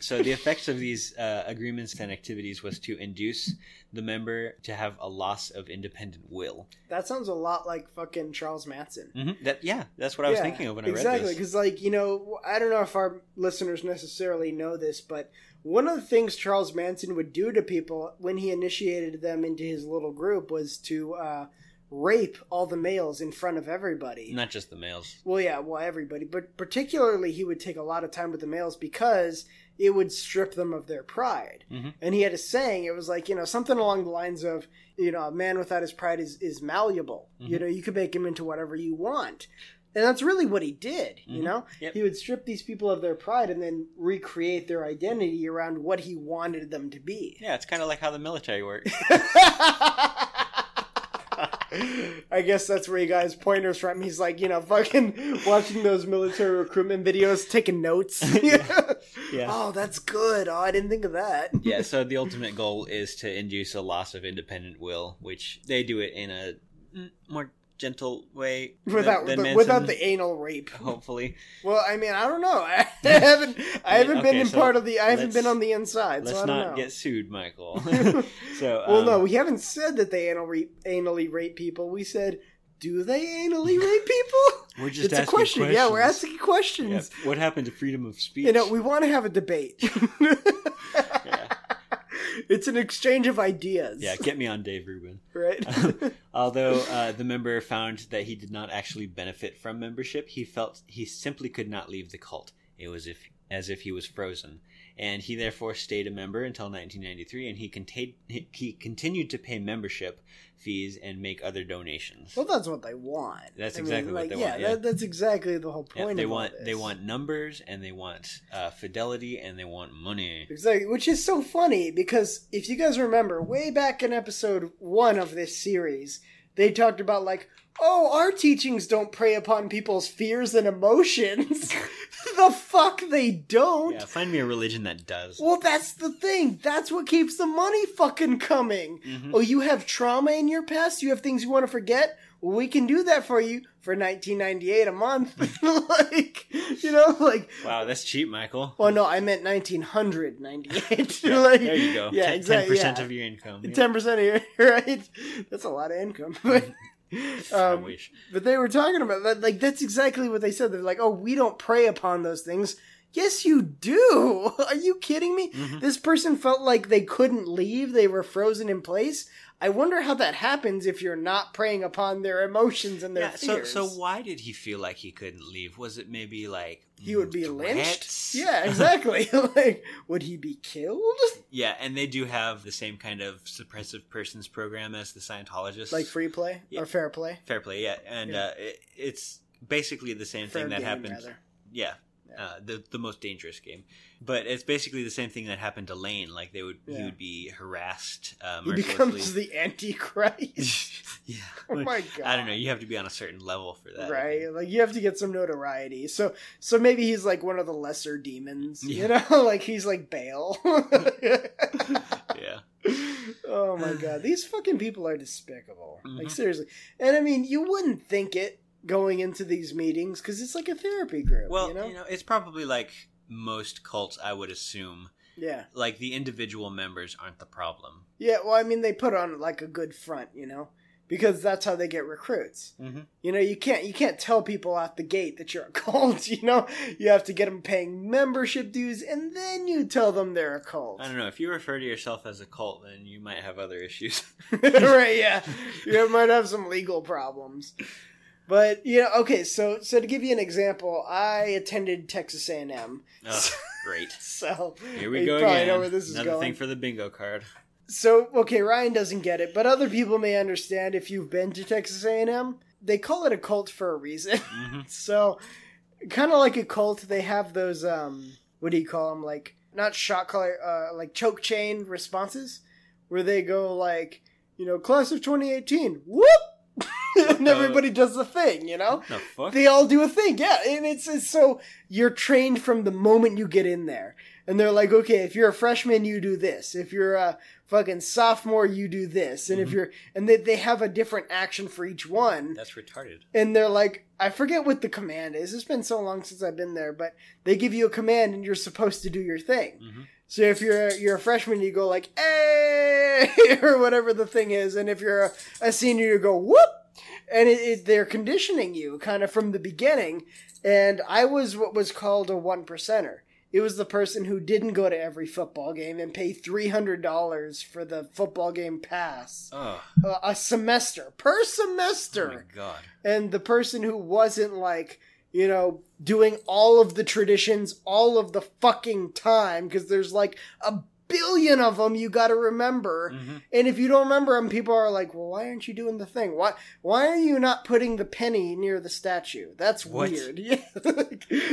N: So the effects of these uh, agreements and activities was to induce the member to have a loss of independent will.
Q: That sounds a lot like fucking Charles Manson.
N: hmm That yeah, that's what I was
Q: Yeah,
N: thinking of when I
Q: exactly,
N: read this.
Q: Exactly, because like you know, I don't know if our listeners necessarily know this, but one of the things Charles Manson would do to people when he initiated them into his little group was to uh, rape all the males in front of everybody.
N: Not just the males.
Q: Well, yeah, well, everybody, but particularly he would take a lot of time with the males because it would strip them of their pride.
N: Mhm.
Q: And he had a saying, it was like, you know, something along the lines of, you know, a man without his pride is, is malleable. You
N: Mhm.
Q: know, you can make him into whatever you want. And that's really what he did, you
N: Mhm.
Q: know?
N: Yep.
Q: He would strip these people of their pride and then recreate their identity around what he wanted them to be.
N: Yeah, it's kind of like how the military works. [LAUGHS] [LAUGHS]
Q: I guess that's where he got his pointers from. He's like, you know, fucking watching those military recruitment videos, taking notes. [LAUGHS] [LAUGHS]
N: Yeah.
Q: Oh, that's good. Oh, I didn't think of that.
N: yeah, so the ultimate goal is to induce a loss of independent will, which they do it in a more gentle way
Q: Without
N: than
Q: the, without the anal rape.
N: hopefully.
Q: Well, I mean, I don't know. [LAUGHS] I [LAUGHS] haven't I haven't been in
N: so
Q: part of the I haven't been on the inside,
N: Let's
Q: so I don't
N: not
Q: know.
N: get sued, Michael. [LAUGHS] so
Q: well,
N: um,
Q: no, we haven't said that they anal rape, anally rape people. We said, do they anally rape people?
N: We're just
Q: it's a
N: asking
Q: question. Yeah, we're asking questions.
N: yeah, what happened to freedom of speech?
Q: You know, we want to have a debate. [LAUGHS] It's an exchange of ideas.
N: yeah, get me on Dave Rubin. [LAUGHS]
Q: Right. [LAUGHS]
N: Although uh, the member found that he did not actually benefit from membership, he felt he simply could not leave the cult. It was if as if he was frozen, and he therefore stayed a member until 1993, and he contained he, continued to pay membership fees and make other donations.
Q: Well, that's what they want.
N: That's
Q: I mean,
N: exactly what they
Q: yeah,
N: want, yeah.
Q: That, that's exactly the whole
N: Yeah,
Q: point.
N: they
Q: of all
N: want they want numbers and they want uh, fidelity and they want money.
Q: Exactly, which is so funny because if you guys remember, way back in episode one of this series, they talked about like, oh, our teachings don't prey upon people's fears and emotions. [LAUGHS] the fuck they don't.
N: Yeah, find me a religion that does.
Q: Well, that's the thing. That's what keeps the money fucking coming.
N: Mhm.
Q: Oh, you have trauma in your past? You have things you want to forget? Well, we can do that for you for 1998 a month. [LAUGHS] like, you know, like
N: Wow, that's cheap, Michael.
Q: well, no, I meant 1998. [LAUGHS] like,
N: there you go.
Q: Yeah,
N: Ten
Q: exactly.
N: percent
Q: yeah.
N: of your income. yeah.
Q: Ten percent of your [LAUGHS] right. That's a lot of income. [LAUGHS] um,
N: wish.
Q: But they were talking about that. Like that's exactly what they said. They're like, "Oh, we don't prey upon those things." Yes, you do. [LAUGHS] Are you kidding me?
N: Mm-hmm.
Q: This person felt like they couldn't leave. They were frozen in place. I wonder how that happens if you're not preying upon their emotions and their
N: Yeah, so
Q: fears.
N: so why did he feel like he couldn't leave? Was it maybe like
Q: he would be
N: threats?
Q: lynched. Yeah, [LAUGHS] exactly. [LAUGHS] like, would he be killed?
N: Yeah, and they do have the same kind of suppressive persons program as the Scientologists.
Q: Like free play
N: Yeah.
Q: or fair play?
N: fair play, yeah, and
Q: Yeah.
N: Uh, it, it's basically the same
Q: Fair
N: thing that
Q: game,
N: happened.
Q: rather.
N: Yeah. Uh, the the most dangerous game, but it's basically the same thing that happened to Lane. Like they would, he would be harassed. Uh,
Q: He becomes the Antichrist. [LAUGHS]
N: yeah. [LAUGHS]
Q: Oh my god.
N: I don't know. You have to be on a certain level for that.
Q: Right like you have to get some notoriety so so maybe he's like one of the lesser demons you know [LAUGHS] like he's like Bale
N: Yeah.
Q: Oh my god, these fucking people are despicable.
N: Mm-hmm.
Q: Like seriously. And I mean, you wouldn't think it going into these meetings because it's like a therapy group.
N: Well,
Q: you know?
N: it's probably like most cults, I would assume.
Q: Yeah.
N: Like the individual members aren't the problem.
Q: Yeah, well, I mean, they put on like a good front, you know, because that's how they get recruits.
N: Mm-hmm.
Q: You know, you can't you can't tell people out the gate that you're a [LAUGHS] cult. You know, you have to get them paying membership dues, and then you tell them they're a cult.
N: I don't know. If you refer to yourself as a cult, then you might have other issues. [LAUGHS]
Q: right? Yeah, [LAUGHS] you might have some legal problems. But you know, okay. So, so to give you an example, I attended Texas A and M.
N: Oh, [LAUGHS] great.
Q: So
N: Here we go
Q: probably
N: again.
Q: know where this is
N: Another
Q: going.
N: thing for the bingo card.
Q: So, okay, Ryan doesn't get it, but other people may understand if you've been to Texas A&M. They call it a cult for a reason. [LAUGHS]
N: Mm-hmm.
Q: so, kind of like a cult, they have those um what do you call them? Like not shot collar uh like choke chain responses where they go like, you know, class of 2018. Whoop! [LAUGHS] and everybody does the thing, you know?
N: The fuck?
Q: They all do a thing, yeah. And it's, it's so you're trained from the moment you get in there. And they're like, okay, if you're a freshman, you do this. If you're a fucking sophomore, you do this. And if
N: Mhm.
Q: you're, and they, they have a different action for each one.
N: That's retarded.
Q: And they're like, I forget what the command is. It's been so long since I've been there, but they give you a command and you're supposed to do your thing.
N: Mm-hmm.
Q: So if you're a, you're a freshman, you go like, hey, [LAUGHS] or whatever the thing is. And if you're a, a senior, you go, whoop. And it, it, they're conditioning you kind of from the beginning. And I was what was called a one percenter. It was the person who didn't go to every football game and pay $300 for the football game pass.
N: Oh,
Q: Uh, a semester per
N: oh
Q: semester
N: my god.
Q: and the person who wasn't like you know doing all of the traditions all of the fucking time because there's like a billion of them you got to remember
N: Mm-hmm.
Q: and if you don't remember them people are like well why aren't you doing the thing why why are you not putting the penny near the statue that's
N: What?
Q: weird [LAUGHS] yeah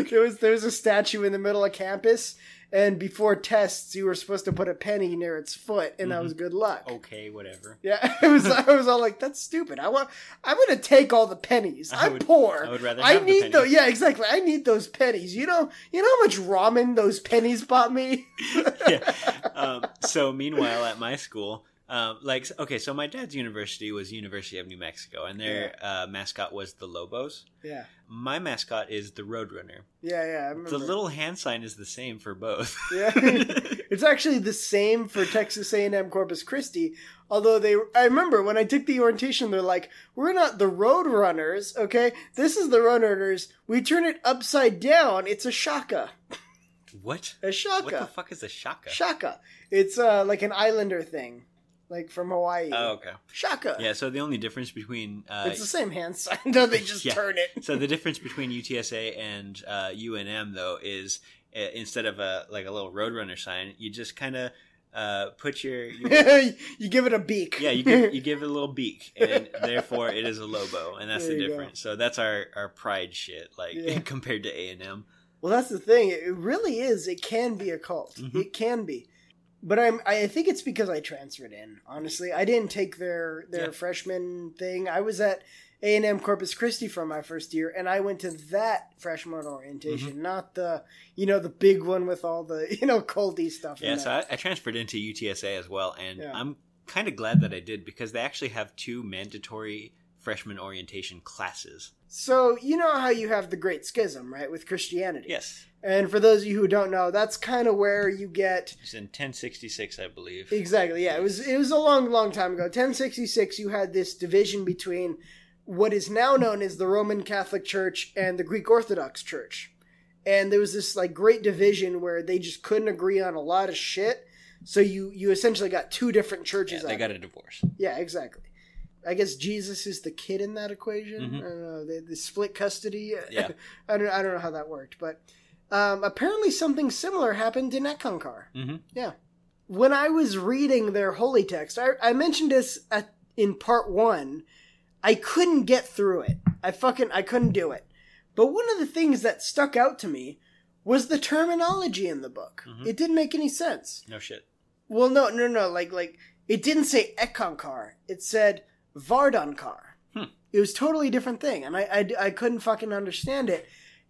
Q: there was there was a statue in the middle of campus and before tests you were supposed to put a penny near its foot and that was good luck
N: Okay, whatever.
Q: yeah, [LAUGHS] it was. I was all like, "That's stupid. I want. I'm gonna take all the pennies.
N: I
Q: I'm
N: would-
Q: poor.
N: I would rather
Q: I need those. Yeah, exactly. I need those pennies. You know. You know how much ramen those pennies bought me. [LAUGHS]
N: um, so meanwhile at my school um, like okay so my dad's university was university of new mexico and their uh, mascot was the lobos
Q: Yeah.
N: my mascot is the roadrunner
Q: Yeah, yeah. I remember.
N: the little hand sign is the same for both [LAUGHS]
Q: Yeah, [LAUGHS] it's actually the same for Texas A&M Corpus Christi. Although they, I remember when I took the orientation, they're like, "We're not the Roadrunners, okay? This is the road runners. We turn it upside down. It's a shaka,
N: what
Q: a shaka,
N: what the fuck is a shaka
Q: shaka. It's uh like an islander thing, like from Hawaii.
N: oh okay
Q: Shaka.
N: yeah so the only difference between uh,
Q: It's the same hand sign, [LAUGHS] though they just
N: Yeah.
Q: turn it.
N: so the [LAUGHS] difference between UTSA and uh, UNM though is uh, instead of a like a little roadrunner sign, you just kind of uh, put your, [LAUGHS] your
Q: you give it a beak.
N: yeah you give you give it a little beak, and therefore it is a Lobo, and that's the
Q: you go.
N: difference. So that's our our pride shit, like
Q: Yeah.
N: compared to A and M.
Q: Well, that's the thing. It really is. It can be a cult.
N: Mm-hmm.
Q: It can be. But I'm. I think it's because I transferred in. Honestly, I didn't take their their
N: Yeah.
Q: freshman thing. I was at A and M Corpus Christi for my first year, and I went to that freshman orientation,
N: Mm-hmm.
Q: not the you know the big one with all the [LAUGHS] you know culty stuff. in
N: Yeah, so. I, I transferred into UTSA as well, and
Q: Yeah.
N: I'm kind of glad that I did because they actually have two mandatory freshman orientation classes.
Q: So you know how you have the Great Schism, right, with Christianity.
N: Yes,
Q: And for those of you who don't know, that's kind of where you get
N: it's in 1066, I believe.
Q: Exactly. Yeah, it was it was a long, long time ago. 1066. You had this division between what is now known as the Roman Catholic Church and the Greek Orthodox Church, and there was this like great division where they just couldn't agree on a lot of shit. So you you essentially got two different churches.
N: Yeah, they got a divorce.
Q: Yeah, exactly. I guess Jesus is the kid in that equation.
N: Mhm.
Q: I don't know. They, they split custody.
N: Yeah. [LAUGHS]
Q: I don't I don't know how that worked, but um, apparently something similar happened in Eckankar.
N: Mm-hmm.
Q: Yeah. When I was reading their holy text, I, I mentioned this at, in part one. I couldn't get through it. I fucking I couldn't do it. But one of the things that stuck out to me was the terminology in the book.
N: Mhm.
Q: It didn't make any sense.
N: No shit.
Q: Well, no, no, no. Like, like it didn't say Eckankar. It said Vardankar.
N: Hmm.
Q: It was totally different thing, and I, I, I couldn't fucking understand it.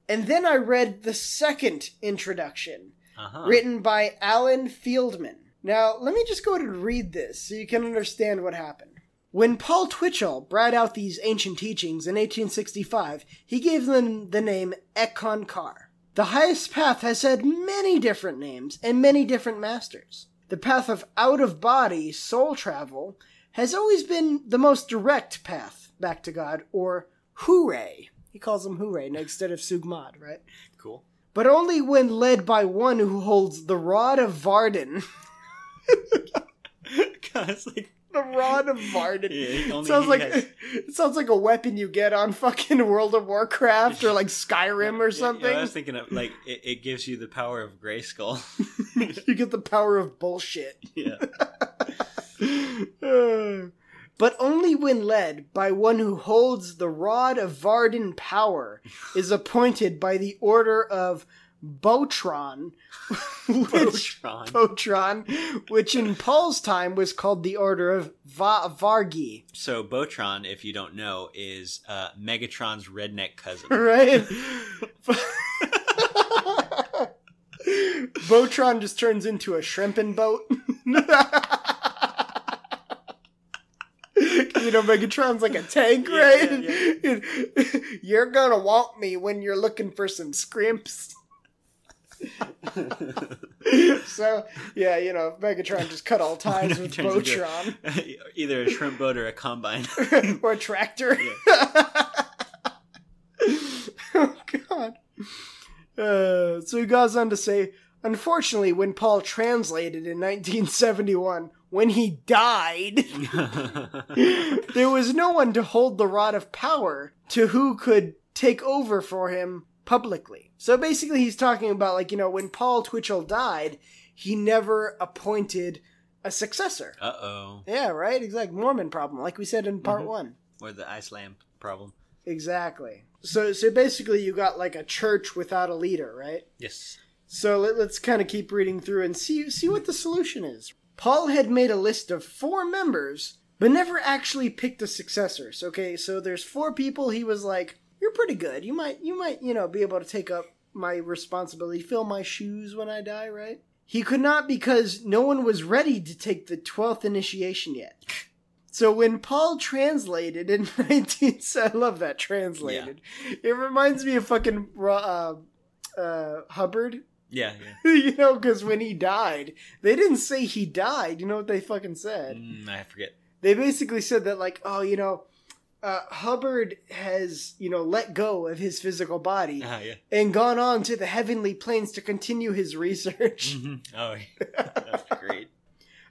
Q: And then I read the second introduction,
N: Uh-huh.
Q: written by Alan Fieldman. Now, let me just go ahead and read this so you can understand what happened. When Paul Twitchell brought out these ancient teachings in 1865, he gave them the name Eckankar. The highest path has had many different names and many different masters. The path of out of body soul travel has always been the most direct path back to God, or hooray. He calls them hooray [LAUGHS] instead of sugmad, right?
N: Cool.
Q: But only when led by one who holds the rod of Varden. [LAUGHS]
N: God, it's like
Q: the rod of Varden.
N: Yeah,
Q: sounds like
N: has-
Q: it sounds like a weapon you get on fucking [LAUGHS] World of Warcraft or like Skyrim or
N: Yeah,
Q: something.
N: I was thinking of like it, it gives you the power of Grayskull.
Q: you get the power of bullshit.
N: yeah. [SIGHS]
Q: But only when led by one who holds the rod of Varden power is appointed by the order of Botron, [LAUGHS] which,
N: Botron.
Q: Botron, which in Paul's time was called the order of Va- Vargi.
N: So Botron, if you don't know, is uh, Megatron's redneck cousin. [LAUGHS]
Q: Right? Botron just turns into a shrimping boat. [LAUGHS] you know, Megatron's like a tank, right? [LAUGHS] You're gonna want me when you're looking for some scrimps. [LAUGHS] so, yeah, you know, Megatron just cut all [LAUGHS] ties with Botron.
N: Either a shrimp boat or a combine.
Q: or a tractor. oh God. Uh, so he goes on to say, unfortunately, when Paul translated in 1971, when he died, [LAUGHS] [LAUGHS] there was no one to hold the rod of power to who could take over for him publicly. So basically, he's talking about like you know when Paul Twitchell died, he never appointed a successor.
N: Uh oh.
Q: Yeah, right. Exact Mormon problem, like we said in part
N: Mhm.
Q: one.
N: Or the Islam problem.
Q: Exactly. So so basically, you got like a church without a leader, right?
N: Yes.
Q: So let, let's kind of keep reading through and see see what the solution is. Paul had made a list of four members, but never actually picked a successors. Okay, so there's four people. He was like, "You're pretty good. You might you might you know be able to take up my responsibility, fill my shoes when I die." Right? He could not because no one was ready to take the twelfth initiation yet. So when Paul translated in [LAUGHS] 19, [LAUGHS] I love that translated. It reminds me of fucking uh, uh, Hubbard
N: Yeah, [LAUGHS] yeah.
Q: you know, because when he died, they didn't say he died. You know what they fucking said?
N: Mm, I forget.
Q: They basically said that, like, oh, you know, uh, Hubbard has, you know, let go of his physical body
N: Ah, yeah.
Q: and gone on to the heavenly planes to continue his research.
N: Mhm. [LAUGHS] Oh, yeah. that's great.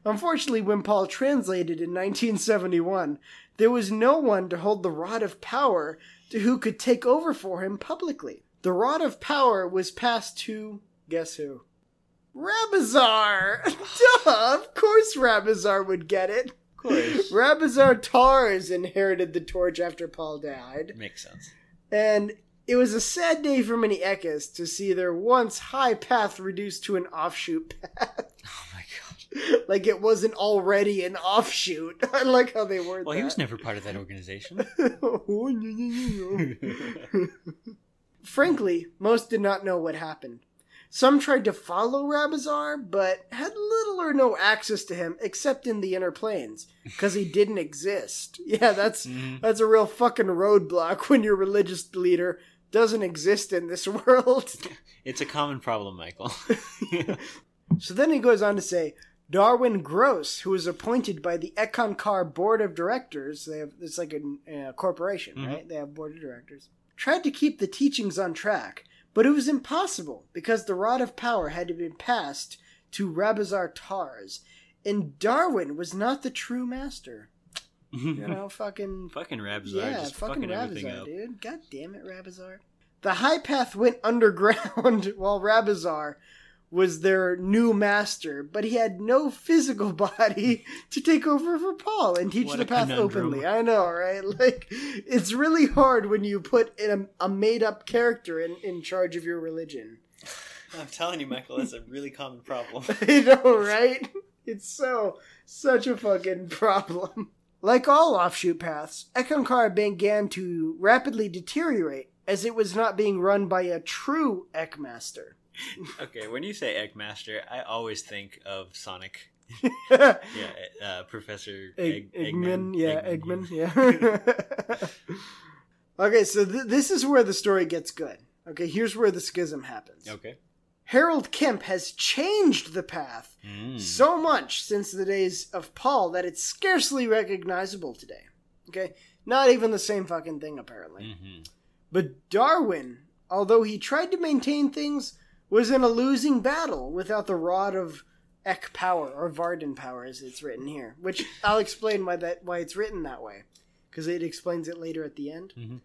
Q: Unfortunately, when Paul translated in 1971, there was no one to hold the rod of power to who could take over for him publicly. The rod of power was passed to guess who? Rabazar! [LAUGHS] Duh! Of course Rabazar would get it. Of
N: course. [LAUGHS]
Q: Rabazar Tars inherited the torch after Paul died.
N: Makes sense.
Q: And it was a sad day for many Ekkas to see their once high path reduced to an offshoot [LAUGHS] path.
N: Oh my god.
Q: like it wasn't already an offshoot. I like how they word
N: Well,
Q: that.
N: he was never part of that organization.
Q: Oh, Frankly, most did not know what happened. Some tried to follow Rabazar, but had little or no access to him except in the inner planes, because he didn't exist. [LAUGHS] Yeah, that's that's a real fucking roadblock when your religious leader doesn't exist in this [LAUGHS] world.
N: it's a common problem, Michael. [LAUGHS]
Q: So then he goes on to say, Darwin Gross, who was appointed by the Eckankar board of directors, they have it's like a uh, corporation,
N: Mhm.
Q: right? They have board of directors. Tried to keep the teachings on track, but it was impossible because the rod of power had to be passed to Rabazar Tars, and Darwin was not the true master. You [LAUGHS] know, fucking
N: fucking Rabazar
Q: yeah,
N: just
Q: fucking,
N: fucking everything
Q: Rabazar,
N: up.
Q: dude. God damn it, Rabazar. The high path went [LAUGHS] underground while Rabazar was their new master, but he had no physical [LAUGHS] body to take over for Paul and teach
N: What
Q: the path
N: conundrum.
Q: openly. I know, right? [LAUGHS] Like, it's really hard when you put in a, a made up character in, in charge of your religion.
N: I'm telling you, Michael, that's a really common problem. [LAUGHS]
Q: I know, right? It's so such a fucking problem. Like all offshoot paths, Eckankar began to rapidly deteriorate as it was not being run by a true Ekmaster.
N: Okay, when you say Eggmaster, I always think of Sonic. [LAUGHS] yeah, uh, Professor
Q: Egg,
N: Egg,
Q: Eggman, yeah, Eggman, yeah. [LAUGHS] [LAUGHS] okay, so th- this is where the story gets good. Okay, here's where the schism happens.
N: Okay.
Q: Harold Klemp has changed the path
N: Mm.
Q: so much since the days of Paul that it's scarcely recognizable today. Okay? Not even the same fucking thing, apparently.
N: Mm-hmm.
Q: But Darwin, although he tried to maintain things, was in a losing battle without the rod of Ek power, or Varden power, as it's written here. Which I'll explain why that why it's written that way, because it explains it later at the end.
N: Mhm.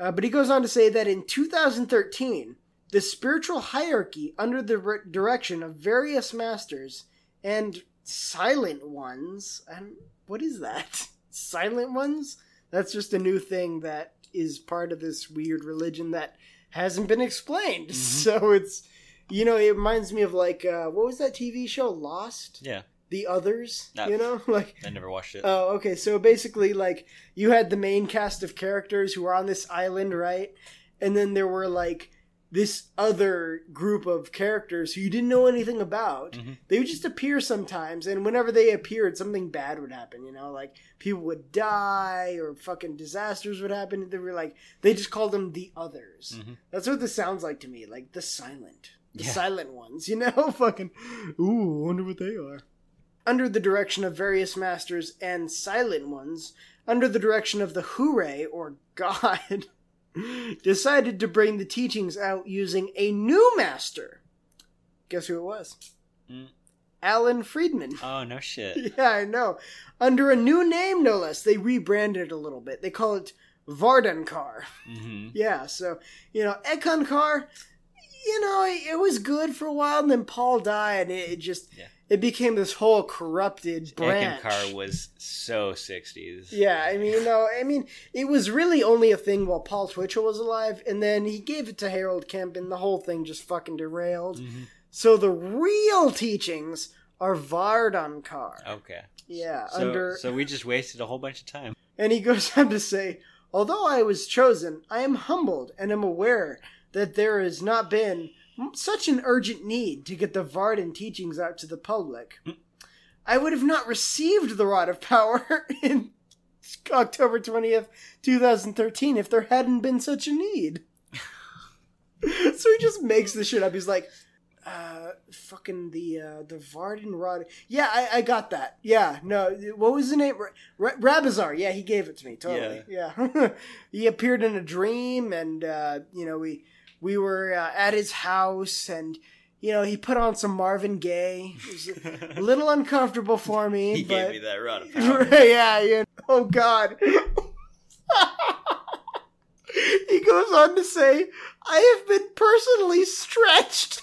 Q: Uh, but he goes on to say that in 2013, the spiritual hierarchy under the re- direction of various masters and silent ones, and what is that? [LAUGHS] Silent ones? That's just a new thing that is part of this weird religion that hasn't been explained. [LAUGHS] So it's, you know, it reminds me of like, uh, what was that TV show? Lost?
N: Yeah.
Q: The Others?
N: No.
Q: You know? [LAUGHS] Like,
N: I never watched it.
Q: Oh, okay. So basically, like, you had the main cast of characters who were on this island, right? And then there were, like, this other group of characters who you didn't know anything about. Mm-hmm. They would just appear sometimes, and whenever they appeared, something bad would happen, you know? Like, people would die, or fucking disasters would happen. They were like, they just called them the others. Mm-hmm. That's what this sounds like to me. Like, the silent. The
N: Yeah.
Q: silent ones, you [LAUGHS] know? fucking, ooh, wonder what they are under the direction of various masters and silent ones, under the direction of the Hure, or [LAUGHS] God, decided to bring the teachings out using a new master. Guess who it was?
N: Mm.
Q: Alan Friedman.
N: Oh no shit. [LAUGHS]
Q: Yeah, I know. Under a new name, no less. They rebranded it a little bit. They call it Vardankar.
N: Mm-hmm. [LAUGHS]
Q: Yeah, so, you know, Eckankar, you know, it, it was good for a while, and then Paul died, and it, it just, it became this whole corrupted branch.
N: Eckankar was so 60s.
Q: Yeah, I mean, you know, I mean, it was really only a thing while Paul Twitchell was alive, and then he gave it to Harold Klemp, and the whole thing just fucking derailed. Mm-hmm. So the real teachings are Vardankar.
N: Okay.
Q: Yeah,
N: So,
Q: under
N: so we just wasted a whole bunch of time.
Q: and he goes [LAUGHS] on to say, Although I was chosen, I am humbled and am aware that there has not been such an urgent need to get the Varden teachings out to the public. I would have not received the Rod of Power [LAUGHS] in October 20th, 2013 if there hadn't been such a need. [LAUGHS] so he just makes this shit up. He's like, uh, fucking the uh, the Varden Rod. Yeah, I, I got that. Yeah, no, what was the name? Ra- Rabazar. Yeah, he gave it to me. Totally. Yeah, [LAUGHS] he appeared in a dream, and uh, you know we we were uh, at his house, and you know he put on some Marvin Gaye. It was a little uncomfortable for me. [LAUGHS]
N: He
Q: but...
N: gave me that [LAUGHS] power.
Q: yeah, yeah. Oh God. [LAUGHS] he goes on to say, "I have been personally stretched."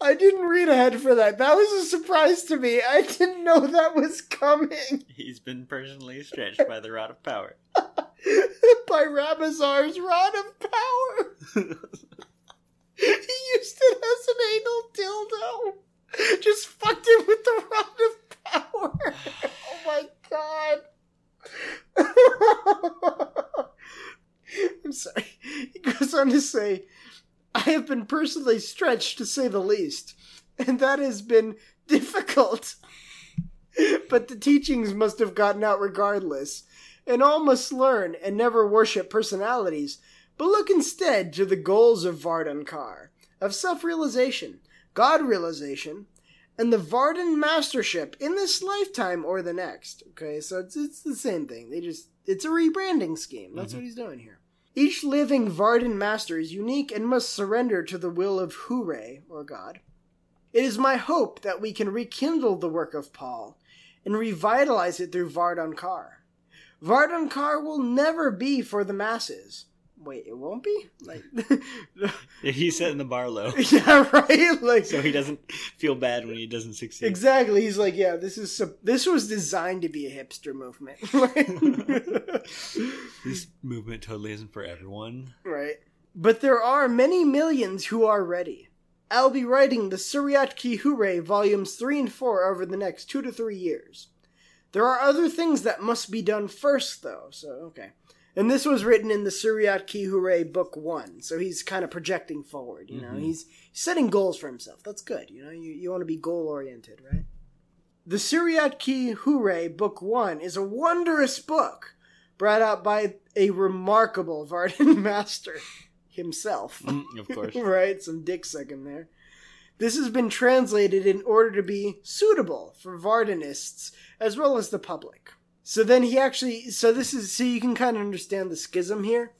Q: I didn't read ahead for that. That was a surprise to me. I didn't know that was coming [LAUGHS]
N: He's been personally stretched [LAUGHS] by the rod of power.
Q: by Rabazar's rod of power. [LAUGHS] he used it as an anal dildo. Just fucked him with the rod of power. Oh my god. I'm sorry. He goes on to say, I have been personally stretched to say the least, and that has been [LAUGHS] difficult. but the teachings must have gotten out regardless, and all must learn and never worship personalities, but look instead to the goals of Vardankar, of self-realization, God-realization, and the Vardan mastership in this lifetime or the next. Okay, so it's, it's the same thing. They just, it's a rebranding scheme. That's mm-hmm. what he's doing here. Each living Vardan master is unique and must surrender to the will of Hure, or God. It is my hope that we can rekindle the work of Paul and revitalize it through Vardankar. Vardankar will never be for the masses. Wait, it won't be? Like [LAUGHS]
N: He's setting the bar low. [LAUGHS]
Q: Yeah, right? Like
N: so he doesn't feel bad when he doesn't succeed.
Q: Exactly. He's like, yeah, this is this was designed to be a hipster movement. [LAUGHS]
N: This movement totally isn't for everyone.
Q: right. But there are many millions who are ready. I'll be writing the Suryat Ki Hure volumes 3 and 4 over the next 2 to 3 years. There are other things that must be done first though. So, okay. And this was written in the Suryat Ki Hooray Book One, so he's kind of projecting forward. You know,
N: Mhm.
Q: he's setting goals for himself. That's good. You know, you, you want to be goal oriented, right? The Suryat Ki Hooray Book One is a wondrous book brought out by a remarkable [LAUGHS] Varden master himself.
N: Mm, of course. [LAUGHS]
Q: right? Some dick sucking there. This has been translated in order to be suitable for Vardenists as well as the public. So then he actually, so this is, so you can kind of understand the schism here.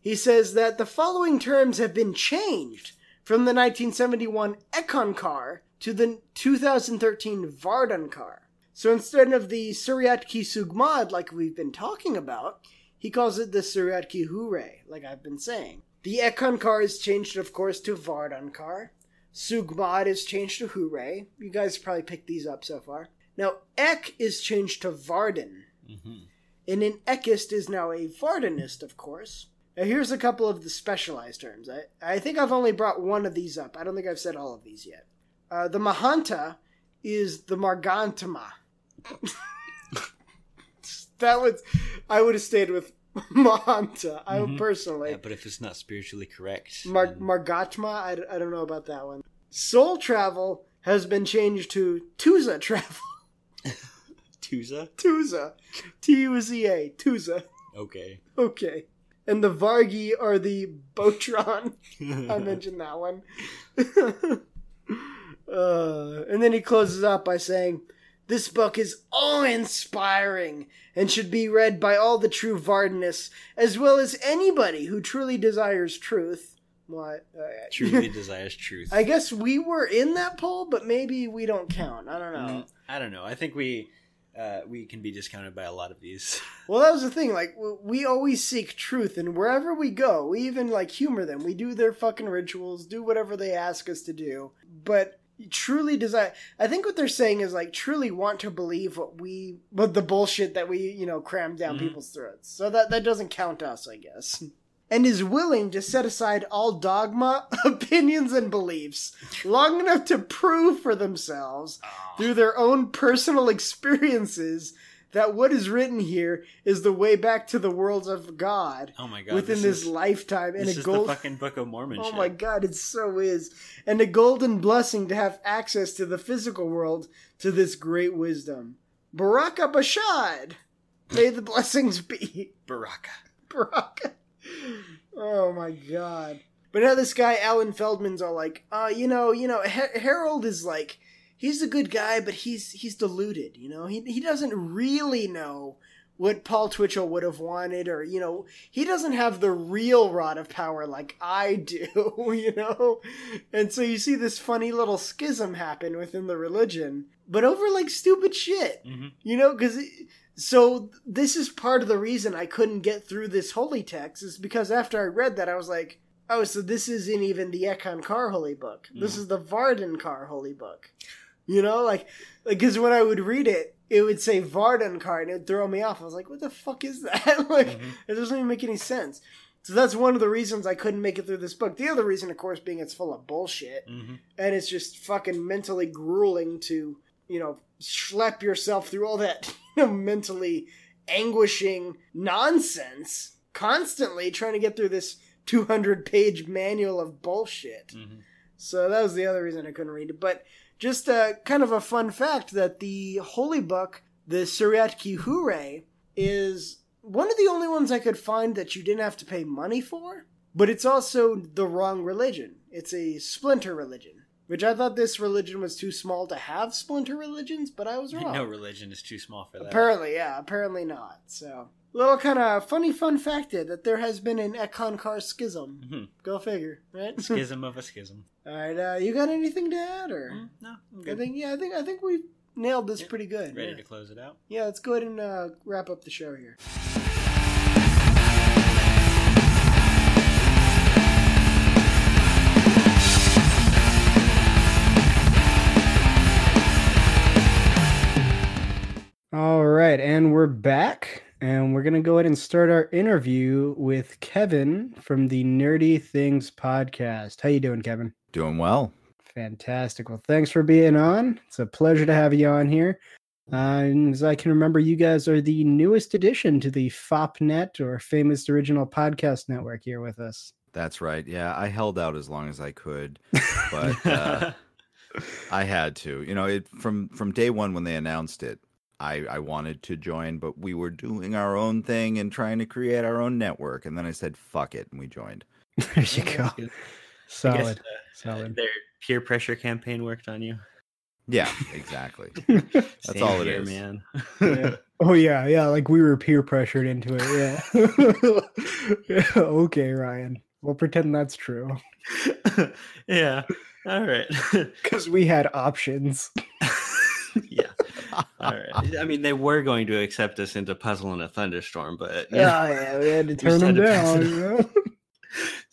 Q: He says that the following terms have been changed from the 1971 Eckankar to the 2013 Vardankar. So instead of the Suryat Ki Sugmad, like we've been talking about, he calls it the Suryat Ki Hooray, like I've been saying. The Eckankar is changed, of course, to Vardankar. Sugmad is changed to Hooray. You guys probably picked these up so far. Now, Eck is changed to Varden. And an Ekist is now a Vardenist, of course. Now, here's a couple of the specialized terms. I, I think I've only brought one of these up. I don't think I've said all of these yet. Uh, the Mahanta is the Margantama. That was, I would have stayed with Mahanta. I
N: Mhm.
Q: personally.
N: Yeah, but if it's not spiritually correct,
Q: Mar- Margatma, I, I don't know about that one. Soul travel has been changed to Tuza travel. [LAUGHS]
N: Tuza.
Q: Tuza. T U Z A. Tuza.
N: Okay.
Q: Okay. And the Vargi are the Botron. I mentioned that one. [LAUGHS] uh, and then he closes up by saying, This book is awe inspiring and should be read by all the true Vardenists, as well as anybody who truly desires truth. What? Uh,
N: Truly [LAUGHS] desires truth.
Q: I guess we were in that poll, but maybe we don't count. I don't know.
N: Mm, I don't know. I think we uh, we can be discounted by a lot of these. [LAUGHS]
Q: Well, that was the thing. Like, we always seek truth, and wherever we go, we even like humor them. We do their fucking rituals, do whatever they ask us to do. But truly desire. I think what they're saying is like truly want to believe what we, but the bullshit that we, you know, cram down
N: Mhm.
Q: people's throats. So that that doesn't count us, I guess. [LAUGHS] And is willing to set aside all dogma, [LAUGHS] opinions, and beliefs long enough to prove for themselves through their own personal [LAUGHS] experiences that what is written here is the way back to the worlds of God.
N: Oh my God,
Q: Within
N: this
Q: this,
N: is-
Q: lifetime, and
N: this
Q: a gold.
N: the fucking Book of Mormon.
Q: Oh
N: shit.
Q: my God, it so is, and a golden blessing to have access to the physical world to this great wisdom. Baraka Bashad, may the blessings be. [LAUGHS]
N: Baraka.
Q: Baraka. Oh my god. But now this guy Alan Feldman's all like, uh, you know, you know, Harold is like, he's a good guy, but he's he's deluded. You know, he he doesn't really know what Paul Twitchell would have wanted, or you know, he doesn't have the real rod of power like I do. [LAUGHS] You know, and so you see this funny little schism happen within the religion, but over like stupid shit. Mm-hmm. You know, because so this is part of the reason I couldn't get through this holy text is because after I read that I was like, oh, so this isn't even the Eckankar holy book. This mm-hmm. is the Varden Kar holy book. You know, like, because when I would read it, it would say Varden Kar and it would throw me off. I was like, what the fuck is [LAUGHS] that? like, it doesn't even make any sense. So that's one of the reasons I couldn't make it through this book. The other reason, of course, being it's full of bullshit
N: Mhm.
Q: and it's just fucking mentally grueling to you know schlep yourself through all that [LAUGHS] you know, mentally anguishing nonsense constantly trying to get through this 200 page manual of bullshit so that was the other reason i couldn't read it but just uh, kind of a fun fact that the holy book the suryat ki hooray is one of the only ones i could find that you didn't have to pay money for but it's also the wrong religion it's a splinter religion which I thought this religion was too small to have splinter religions, but I was [LAUGHS] wrong.
N: No religion is too small for that.
Q: Apparently, yeah, apparently not. So, little kind of funny fun fact that there has been an Eckankar schism.
N: Mhm.
Q: Go figure, right? [LAUGHS]
N: Schism of a schism.
Q: All right, uh, you got anything to add, or
N: no? I'm
Q: I think yeah, I think I think we nailed this pretty good.
N: Ready
Q: yeah.
N: to close it out?
Q: Yeah, let's go ahead and uh, wrap up the show here. All right, and we're back, and we're gonna go ahead and start our interview with Kevin from the Nerdy Things podcast. How you doing, Kevin?
O: Doing well.
Q: Fantastic. Well, thanks for being on. It's a pleasure to have you on here.
M: Uh, and as I can remember, you guys are the newest addition to the FOPNet or Famous Original Podcast Network here with us.
O: That's right. Yeah, I held out as long as I could, [LAUGHS] but uh, [LAUGHS] I had to. You know, it from from day one when they announced it, I I wanted to join, but we were doing our own thing and trying to create our own network, and then I said, "Fuck it," and we joined. [LAUGHS]
M: there you go. Solid,
N: guess, uh,
M: solid.
N: Their peer pressure campaign worked on you.
O: Yeah, exactly. [LAUGHS] That's
N: Same
O: all it
N: here,
O: is.
N: man.
M: Yeah. [LAUGHS] Oh yeah, yeah. Like we were peer pressured into it. Yeah. yeah. Okay, Ryan. We'll pretend that's true
N: yeah. All right.
M: because we had options. [LAUGHS]
N: yeah. All right. [LAUGHS] I mean, they were going to accept us into Puzzle in a Thunderstorm, but
M: Yeah,
N: know,
M: yeah. We had to [LAUGHS] turn them
N: decided to pass
M: down. you know?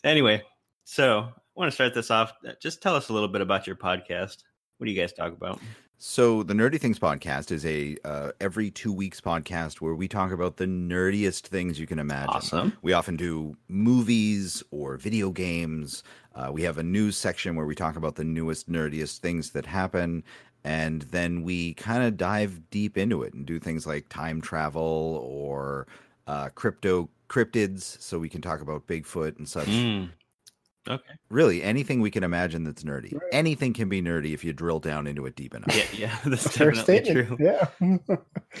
N: anyway, so I want to start this off. Just tell us a little bit about your podcast. What do you guys talk about?
O: So the Nerdy Things podcast is a uh, every two weeks podcast where we talk about the nerdiest things you can imagine.
N: Awesome.
O: We often do movies or video games. Uh, we have a news section where we talk about the newest, nerdiest things that happen, and then we kind of dive deep into it and do things like time travel or uh, crypto cryptids, so we can talk about Bigfoot and such.
N: Mm. Okay.
O: Really, anything we can imagine that's nerdy. Anything can be nerdy if you drill down into it deep enough.
N: Yeah, yeah, [LAUGHS] that's
M: Fair
N: definitely
M: statement.
N: true.
M: Yeah. [LAUGHS]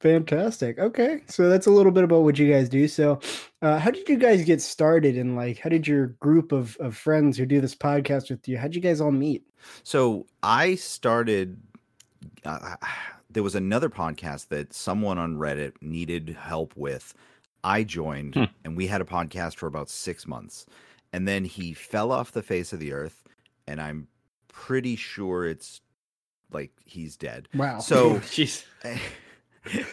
M: Fantastic. Okay. So that's a little bit about what you guys do. So uh, how did you guys get started and like how did your group of, of friends who do this podcast with you, how did you guys all meet?
O: So I started. Uh, [SIGHS] there was another podcast that someone on Reddit needed help with. I joined,
N: Hmm.
O: and we had a podcast for about six months, and then he fell off the face of the earth, and I'm pretty sure it's like he's dead.
M: Wow.
O: So [LAUGHS] [LAUGHS]
N: Jeez. [LAUGHS]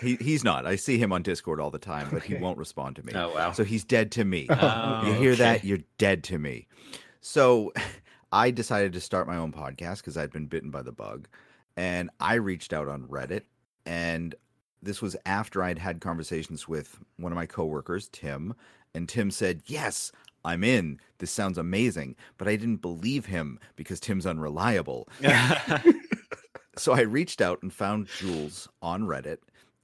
O: he, he's not. I see him on Discord all the time, but he won't respond to me.
N: Oh, wow.
O: So he's dead to me.
N: Oh,
O: you hear that? You're dead to me. So I decided to start my own podcast because I'd been bitten by the bug. And I reached out on Reddit. And this was after I'd had conversations with one of my coworkers, Tim. And Tim said, Yes, I'm in. This sounds amazing. But I didn't believe him because Tim's unreliable. [LAUGHS] so I reached out and found Jules on Reddit,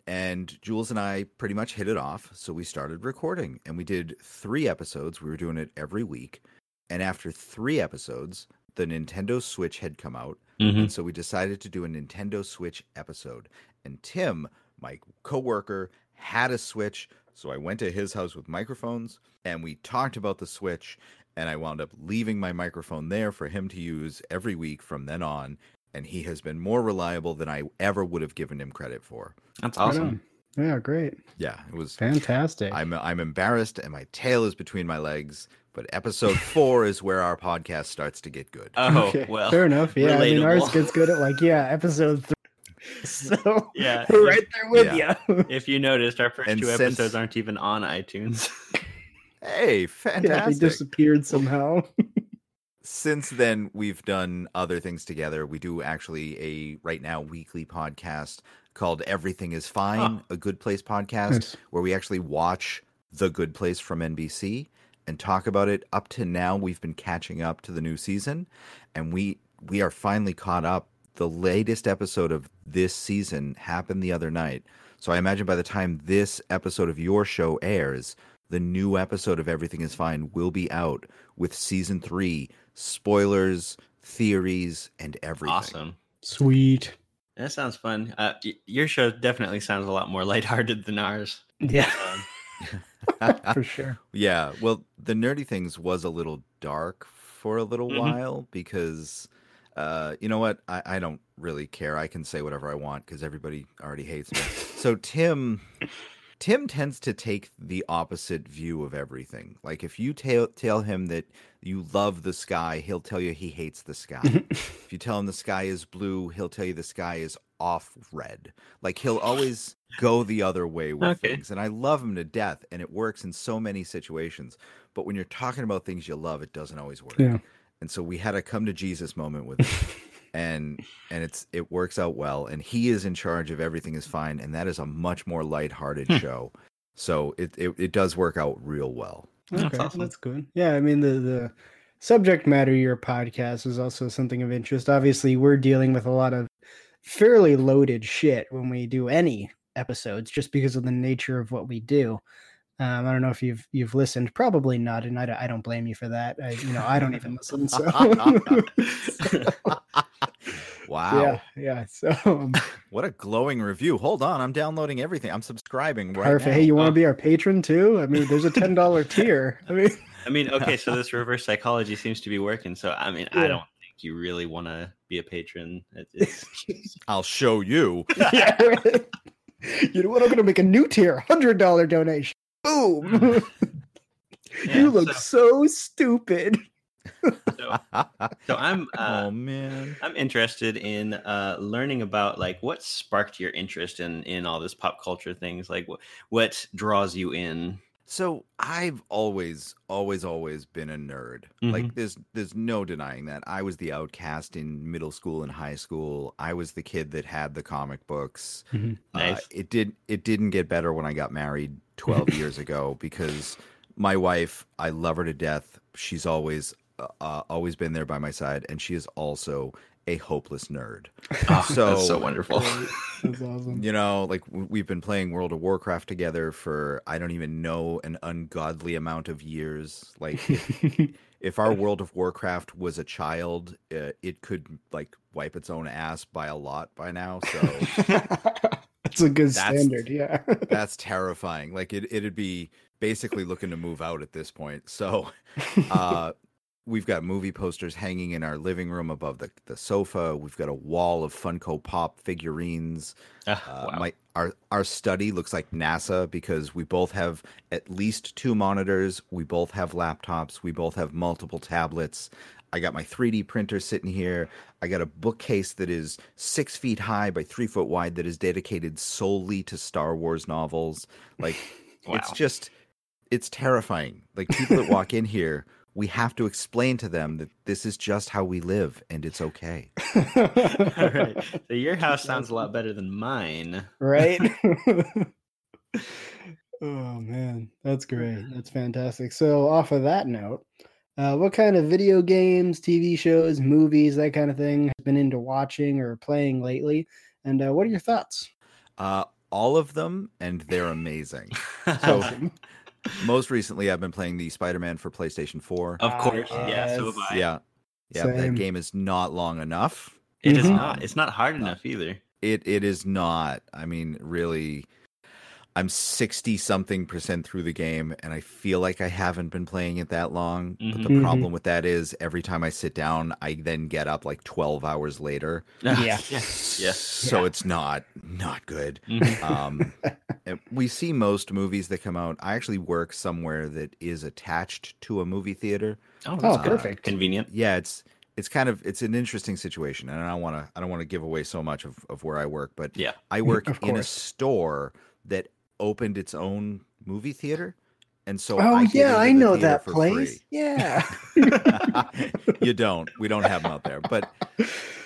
O: and Jules and I pretty much hit it off. So we started recording, and we did three episodes. We were doing it every week, and after three episodes, the Nintendo Switch had come out,
N: Mhm.
O: and so we decided to do a Nintendo Switch episode. And Tim, my coworker, had a Switch, so I went to his house with microphones, and we talked about the Switch. And I wound up leaving my microphone there for him to use every week from then on and he has been more reliable than I ever would have given him credit for.
N: That's awesome.
M: on. Yeah, great.
O: Yeah, it was
M: Fantastic.
O: I'm I'm embarrassed and my tail is between my legs, but episode [LAUGHS] 4 is where our podcast starts to get good.
N: Oh,
M: Okay,
N: well.
M: fair enough. Yeah, I mean, ours gets good at like yeah, episode three. [LAUGHS] [LAUGHS] So
N: Yeah.
M: we're right there with
O: Yeah.
M: you. [LAUGHS]
N: If you noticed, our first
O: And
N: two
O: since-
N: episodes aren't even on iTunes.
O: Hey,
M: yeah, they
O: fantastic.
M: disappeared somehow.
O: Since then we've done other things together. We do actually a right now weekly podcast called Everything is Fine, a Good Place podcast
M: Nice.
O: where we actually watch The Good Place from NBC and talk about it. Up to now, we've been catching up to the new season, and we we are finally caught up. The latest episode of this season happened the other night, so I imagine by the time this episode of your show airs, the new episode of Everything Is Fine will be out with season three spoilers, theories, and everything.
N: awesome.
M: Sweet.
N: That sounds fun. Uh, y- your show definitely sounds a lot more lighthearted than ours.
M: Yeah,
N: Um, [LAUGHS]
M: for sure.
O: Yeah, well, the nerdy things was a little dark for a little
N: Mhm.
O: while because, uh, you know what? I, I don't really care. I can say whatever I want because everybody already hates me. so Tim, Tim tends to take the opposite view of everything. Like if you tell tell him that you love the sky, he'll tell you he hates the sky. [LAUGHS] if you tell him the sky is blue, he'll tell you the sky is off red. Like he'll always go the other way with
N: Okay.
O: things. And I love him to death and it works in so many situations. But when you're talking about things you love, it doesn't always work.
M: Yeah.
O: And so we had a come to Jesus moment with him. [LAUGHS] and and it's it works out well and he is in charge of everything is fine and that is a much more lighthearted
N: Hmm.
O: show. So it, it it does work out real well.
M: Okay,
N: That's
M: that's, good. Yeah, I mean the the subject matter of your podcast is also something of interest. Obviously, we're dealing with a lot of fairly loaded shit when we do any episodes, just because of the nature of what we do. Um, I don't know if you've you've listened, probably not, and I don't, I don't blame you for that. I, you know, I don't even [LAUGHS] listen. So, [LAUGHS]
O: wow.
M: yeah, yeah. So um, [LAUGHS]
O: What a glowing review. Hold on, I'm downloading everything. I'm subscribing right
M: perfect.
O: now.
M: Hey, you want to be our patron too? I mean, there's a ten dollar tier. I mean,
N: I mean, okay, so this reverse psychology seems to be working. So, I mean,
M: Yeah.
N: I don't think you really want to be a patron. It-
O: I'll show you.
M: yeah, right. You know what? I'm gonna make a new tier, hundred dollar donation. Boom. [LAUGHS] you look so, stupid.
N: so I'm [LAUGHS] uh,
O: oh man,
N: I'm interested in uh, learning about like what sparked your interest in in all this pop culture things. Like what what draws you in?
O: So I've always, always, always been a nerd.
N: Mhm.
O: Like there's there's no denying that. I was the outcast in middle school and high school. I was the kid that had the comic books.
M: Mhm.
O: Uh, it did it didn't get better when I got married 12 [LAUGHS] years ago because my wife, I love her to death. She's always uh, uh, always been there by my side and she is also a hopeless nerd. [LAUGHS]
N: Oh, that's so wonderful.
M: That's awesome. [LAUGHS]
O: You know, like we've been playing World of Warcraft together for I don't even know an ungodly amount of years. Like if, [LAUGHS] if our World of Warcraft was a child, uh, it could like wipe its own ass by a lot by now. So
M: That's a good
O: That's-
M: standard. Yeah.
O: that's terrifying. Like it it'd be basically looking to move out at this point. So uh we've got movie posters hanging in our living room above the, the sofa. We've got a wall of Funko Pop figurines.
N: Ah,
O: Uh,
N: wow.
O: my our our study looks like NASA because we both have at least two monitors. We both have laptops. We both have multiple tablets. I got my 3D printer sitting here. I got a bookcase that is six feet high by three foot wide that is dedicated solely to Star Wars novels. Like [LAUGHS] it's just it's terrifying. Like people that walk in here, we have to explain to them that this is just how we live and it's okay. [LAUGHS]
N: All right. So your [LAUGHS] house sounds a lot better than mine.
M: right? [LAUGHS] oh man, that's great. That's fantastic. So, off of that note, uh, what kind of video games, TV shows, movies, that kind of thing has been into watching or playing lately? And uh, what are your thoughts?
O: Uh, all of them, and they're amazing. So, most recently, I've been playing the Spider-Man for PlayStation Four.
N: Of course, yeah. So have I.
O: yeah, yeah.
M: Same.
O: That game is not long enough.
N: It is
M: Mhm.
N: not. It's not hard enough either.
O: It it is not. I mean, really, I'm sixty something percent through the game, and I feel like I haven't been playing it that long. But
N: Mhm.
O: the
M: Mhm.
O: problem with that is every time I sit down, I then get up like twelve hours later.
M: Yeah.
N: yes. [LAUGHS] Yes.
O: So it's not not good.
N: Mhm.
O: Um, we see most movies that come out. I actually work somewhere that is attached to a movie theater.
N: Oh,
M: Oh,
N: that's
M: perfect.
N: Convenient.
O: Yeah, it's it's kind of it's an interesting situation, and I don't want to I don't want to give away so much of, of where I work, but
N: Yeah.
O: I [LAUGHS] work in a store that opened its own movie theater, and so
M: Oh
O: I
M: yeah, I know that place.
O: free.
M: Yeah. [LAUGHS]
O: you don't. We don't have them out there, but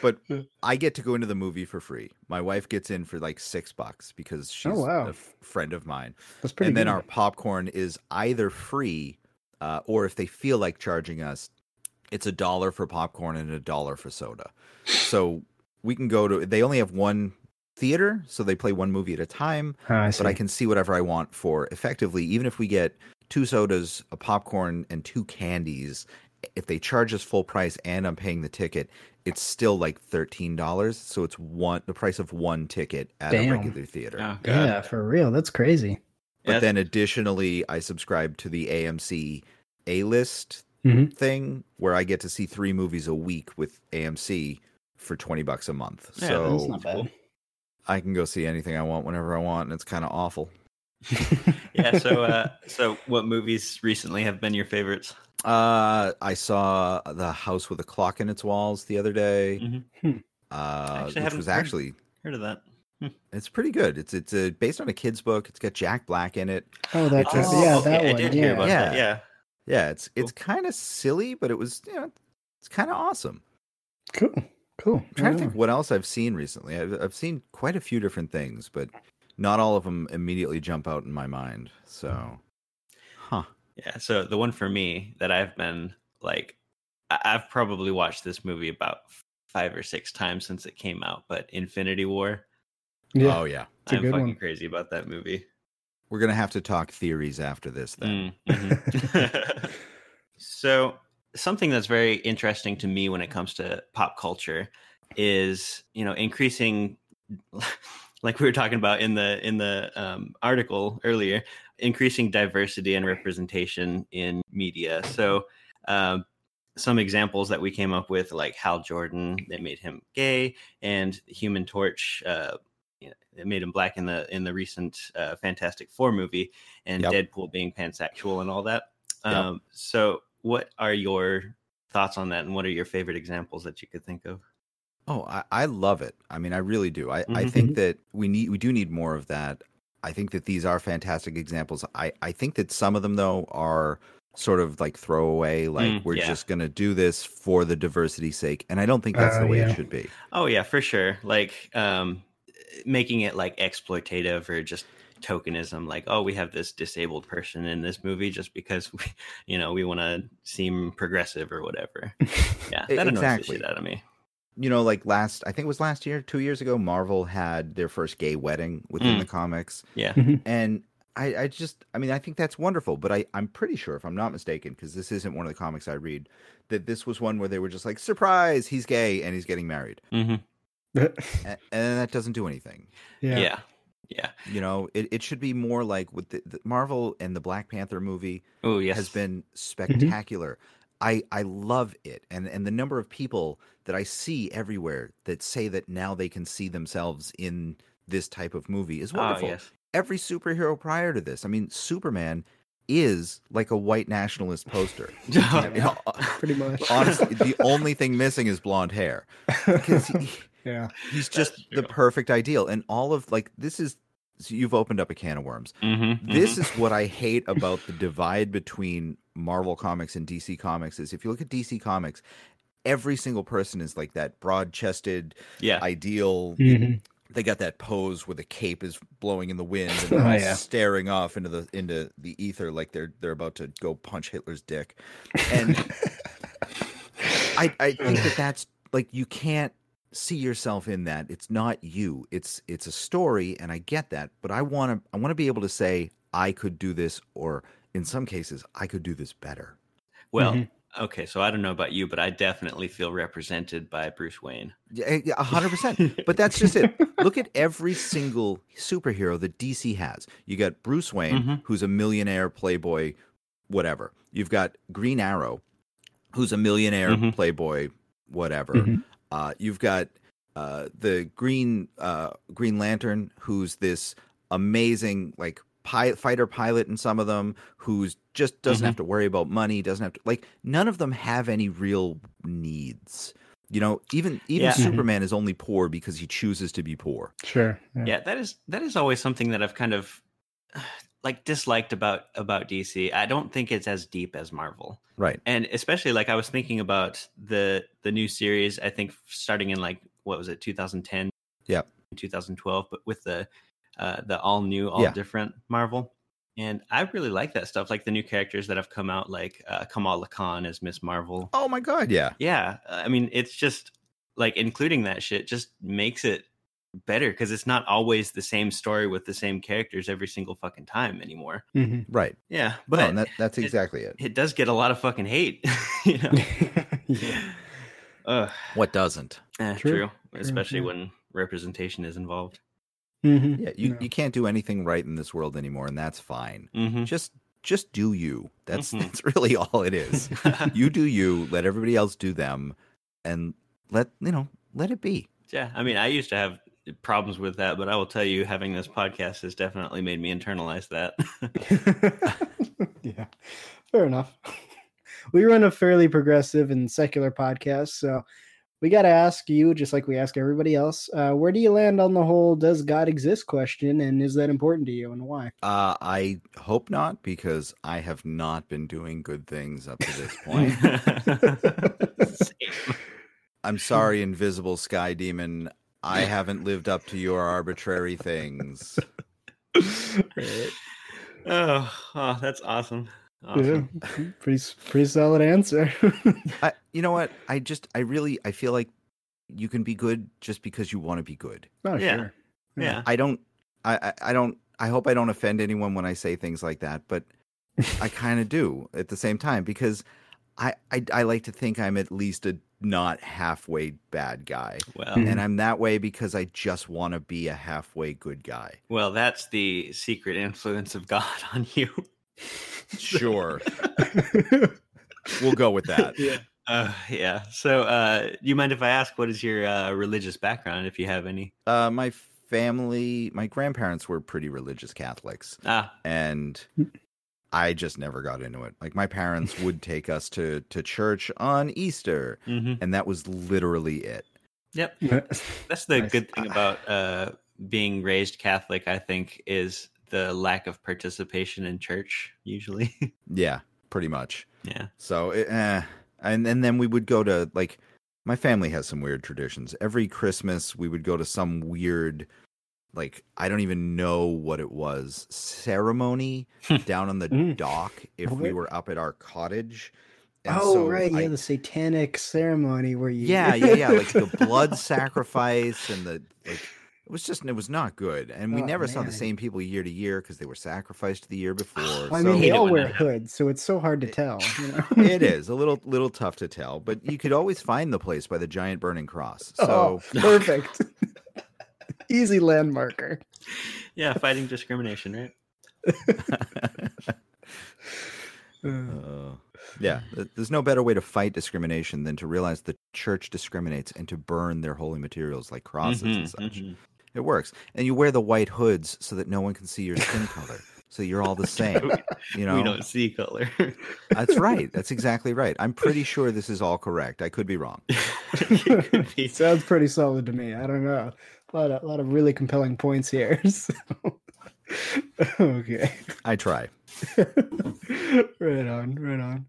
O: but [LAUGHS] I get to go into the movie for free. My wife gets in for like six bucks because she's
M: Oh, wow.
O: a f- friend of mine,
M: That's pretty
O: and then
M: good.
O: our popcorn is either free, uh, or if they feel like charging us, it's a dollar for popcorn and a dollar for soda. So we can go to. They only have one theater, so they play one movie at a time.
M: Ah, I
O: but I can see whatever I want for effectively, even if we get two sodas, a popcorn, and two candies. If they charge us full price and I'm paying the ticket, it's still like thirteen dollars. So it's one the price of one ticket at
M: Damn.
O: a regular theater.
N: Oh,
M: yeah, for real. That's crazy.
O: But
N: Yeah.
O: then additionally, I subscribe to the AMC A list
M: Mhm.
O: thing where I get to see three movies a week with AMC for twenty bucks a month.
N: Yeah,
O: so
M: That's not bad.
O: I can go see anything I want whenever I want, and it's kind of awful. [LAUGHS]
N: yeah. So, uh, [LAUGHS] so what movies recently have been your favorites?
O: Uh, I saw The House with a Clock in its Walls the other day,
N: Mhm.
O: uh,
N: Actually,
O: which was
N: heard-
O: actually
N: Heard of that?
O: it's pretty good. It's it's uh based on a kid's book. It's got Jack Black in it.
M: Oh, that
O: It's just-
M: yeah,
N: okay,
M: that
N: I
M: one.
N: did
M: yeah.
N: hear about that.
O: Yeah.
N: Yeah.
O: Yeah, it's it's kind of silly, but it was you know it's kind of awesome.
M: Cool. Cool.
O: I'm trying to think what else I've seen recently. I've I've seen quite a few different things, but not all of them immediately jump out in my mind. So, huh?
N: Yeah. So the one for me that I've been like, I- I've probably watched this movie about five or six times since it came out, but Infinity War. Yeah.
O: Oh yeah.
M: It's a
N: I'm fucking
M: one.
N: crazy about that movie.
O: We're gonna have to talk theories after this then.
N: Mm, [LAUGHS] [LAUGHS] So, something that's very interesting to me when it comes to pop culture is, you know, increasing [LAUGHS] like we were talking about in the in the um, article earlier, increasing diversity and representation in media. So, um, some examples that we came up with, like Hal Jordan, that made him gay, and Human Torch, uh, it made him black in the in the recent uh, Fantastic Four movie, and
O: Yep.
N: Deadpool being pansexual and all that.
O: Yep.
N: Um, so, what are your thoughts on that, and what are your favorite examples that you could think of?
O: Oh, I, I love it. I mean, I really do. I, I
N: Mhm.
O: think that we need we do need more of that. I think that these are fantastic examples. I, I think that some of them though are sort of like throwaway, like
N: Mm,
O: we're
N: yeah.
O: just gonna do this for the diversity's sake. And I don't think that's
N: Uh,
O: the way
N: yeah.
O: it should be.
N: Oh yeah, for sure. Like um, making it like exploitative or just tokenism. Like, oh, we have this disabled person in this movie just because we, [LAUGHS] you know, we want to seem progressive or whatever. [LAUGHS] Yeah, that annoys
O: exactly.
N: the shit out of me.
O: You know, like last I think it was last year, two years ago, Marvel had their first gay wedding within
N: Mm.
O: the comics.
N: Yeah.
O: And I, I just I mean I think that's wonderful, but I, I'm pretty sure if I'm not mistaken, because this isn't one of the comics I read, that this was one where they were just like, Surprise, he's gay and he's getting married.
N: Mhm. [LAUGHS]
O: A- and that doesn't do anything.
M: Yeah.
N: Yeah. Yeah.
O: You know, it, it should be more like with the, the Marvel and the Black Panther movie
N: Oh yes.
O: has been mm-hmm. spectacular. I I love it. And and the number of people that I see everywhere that say that now they can see themselves in this type of movie is
N: Oh,
O: wonderful.
N: yes.
O: Every superhero prior to this, I mean, Superman is like a white nationalist poster. [LAUGHS] I mean, [LAUGHS]
M: Pretty much.
O: Honestly, the only thing missing is blonde hair. Because he, [LAUGHS]
M: Yeah.
O: he's just the perfect ideal. And all of like this is so you've opened up a can of worms.
N: Mhm,
O: This
N: mhm.
O: is what I hate about the divide between Marvel Comics and DC Comics is if you look at DC Comics, every single person is like that broad-chested,
N: Yeah.
O: ideal.
M: Mhm.
O: They got that pose where the cape is blowing in the wind [LAUGHS] and
M: Oh,
O: they're all
M: yeah.
O: staring off into the into the ether like they're they're about to go punch Hitler's dick. And [LAUGHS] I I think that that's like you can't see yourself in that. It's not you. It's it's a story and I get that, but I want to I want to be able to say I could do this or in some cases I could do this better.
N: Well,
O: Mm-hmm.
N: okay, so I don't know about you, but I definitely feel represented by Bruce Wayne.
O: Yeah, yeah, a hundred percent. But that's just it. [LAUGHS] Look at every single superhero that DC has. You got Bruce Wayne,
N: Mhm.
O: who's a millionaire playboy, whatever. You've got Green Arrow, who's a millionaire
N: Mhm.
O: playboy, whatever.
M: Mhm.
O: Uh, you've got uh, the Green uh, Green Lantern, who's this amazing like pi- fighter pilot in some of them, who's just doesn't
N: Mhm.
O: have to worry about money, doesn't have to like none of them have any real needs. You know, even even
N: Yeah. Mhm.
O: Superman is only poor because he chooses to be poor.
M: Sure.
N: yeah that is that is always something that i've kind of [SIGHS] like disliked about about dc i don't think it's as deep as marvel
O: Right.
N: and especially like i was thinking about the the new series i think starting in like what was it 2010
O: Yeah.
N: 2012 but with the uh the all new all
O: Yeah.
N: different marvel and i really like that stuff like the new characters that have come out like uh, kamala khan as miss marvel
O: Oh my god, yeah.
N: yeah i mean it's just like including that shit just makes it better because it's not always the same story with the same characters every single fucking time anymore
M: Mhm.
O: Right.
N: yeah
O: But
N: but
O: that, that's exactly it.
N: it does get a lot of fucking hate [LAUGHS] you know [LAUGHS] Ugh.
O: What doesn't?
N: Eh,
M: True,
N: true,
M: true,
N: especially
M: yeah.
N: when representation is involved
M: Mhm.
O: Yeah, you,
M: No.
O: you can't do anything right in this world anymore, and that's fine.
N: mm-hmm.
O: Just just do you. That's
N: Mhm.
O: that's really [LAUGHS] all it is. you do you. Let everybody else do them, and let you know. Let it be.
N: yeah i mean i used to have problems with that but i will tell you having this podcast has definitely made me internalize that [LAUGHS]
M: yeah, fair enough. [LAUGHS] We run a fairly progressive and secular podcast, so we got to ask you, just like we ask everybody else, uh, where do you land on the whole "Does God exist?" question, and is that important to you, and why?
O: Uh, I hope not, because I have not been doing good things up to this point. [LAUGHS] I'm sorry, invisible sky demon. I haven't lived up to your arbitrary things.
N: oh, oh that's awesome awesome
M: Yeah, pretty pretty solid answer. [LAUGHS]
O: I, you know what? I just, I really, I feel like you can be good just because you want to be good.
M: Oh,
N: Yeah.
M: sure.
N: Yeah.
O: I don't I, I I don't I hope I don't offend anyone when I say things like that, but I kind of do at the same time because I, I I like to think I'm at least a not halfway bad guy.
N: Well,
O: and I'm that way because I just want to be a halfway good guy.
N: well, that's the secret influence of God [LAUGHS] on you.
O: Sure. [LAUGHS] we'll go with that.
N: Yeah. Uh, yeah. So, uh, you mind if I ask what is your uh, religious background, if you have any?
O: Uh, my family, my grandparents were pretty religious Catholics.
N: Ah.
O: And I just never got into it. Like my parents [LAUGHS] would take us to to church on Easter,
N: Mhm.
O: and that was literally it.
N: Yep. [LAUGHS] That's the good thing [LAUGHS] about uh, being raised Catholic, I think, is the lack of participation in church, usually.
O: Yeah, pretty much.
N: Yeah.
O: So, it, eh. and and then we would go to like my family has some weird traditions. Every Christmas, we would go to some weird, like I don't even know what it was, ceremony hmm. down on the hmm. dock if we were up at our cottage. And
M: oh,
O: so
M: right.
O: I-
M: yeah, the satanic ceremony where you.
O: yeah, yeah, yeah. Like the [LAUGHS] blood sacrifice and the like. It was just it was not good, and we
M: Oh,
O: never saw the same people year to year because they were sacrificed the year before.
M: I
O: so
M: mean, they all wear hoods, so it's so hard to tell. You know? [LAUGHS]
O: it is a little little tough to tell, but you could always find the place by the giant burning cross. [LAUGHS] Oh, so
M: Oh, perfect. Easy landmarker.
N: Yeah, fighting discrimination, right? [LAUGHS]
O: Uh, yeah, there's no better way to fight discrimination than to realize the church discriminates and to burn their holy materials like crosses and
N: Mhm,
O: such.
N: mhm.
O: It works, and you wear the white hoods so that no one can see your skin color, so you're all the [LAUGHS] same. You know,
N: we don't see color. [LAUGHS]
O: that's right. That's exactly right. I'm pretty sure this is all correct. I could be wrong.
M: Sounds pretty solid to me. I don't know. A lot of, a lot of really compelling points here. [LAUGHS] so- okay.
O: I try. [LAUGHS]
M: right on, right on.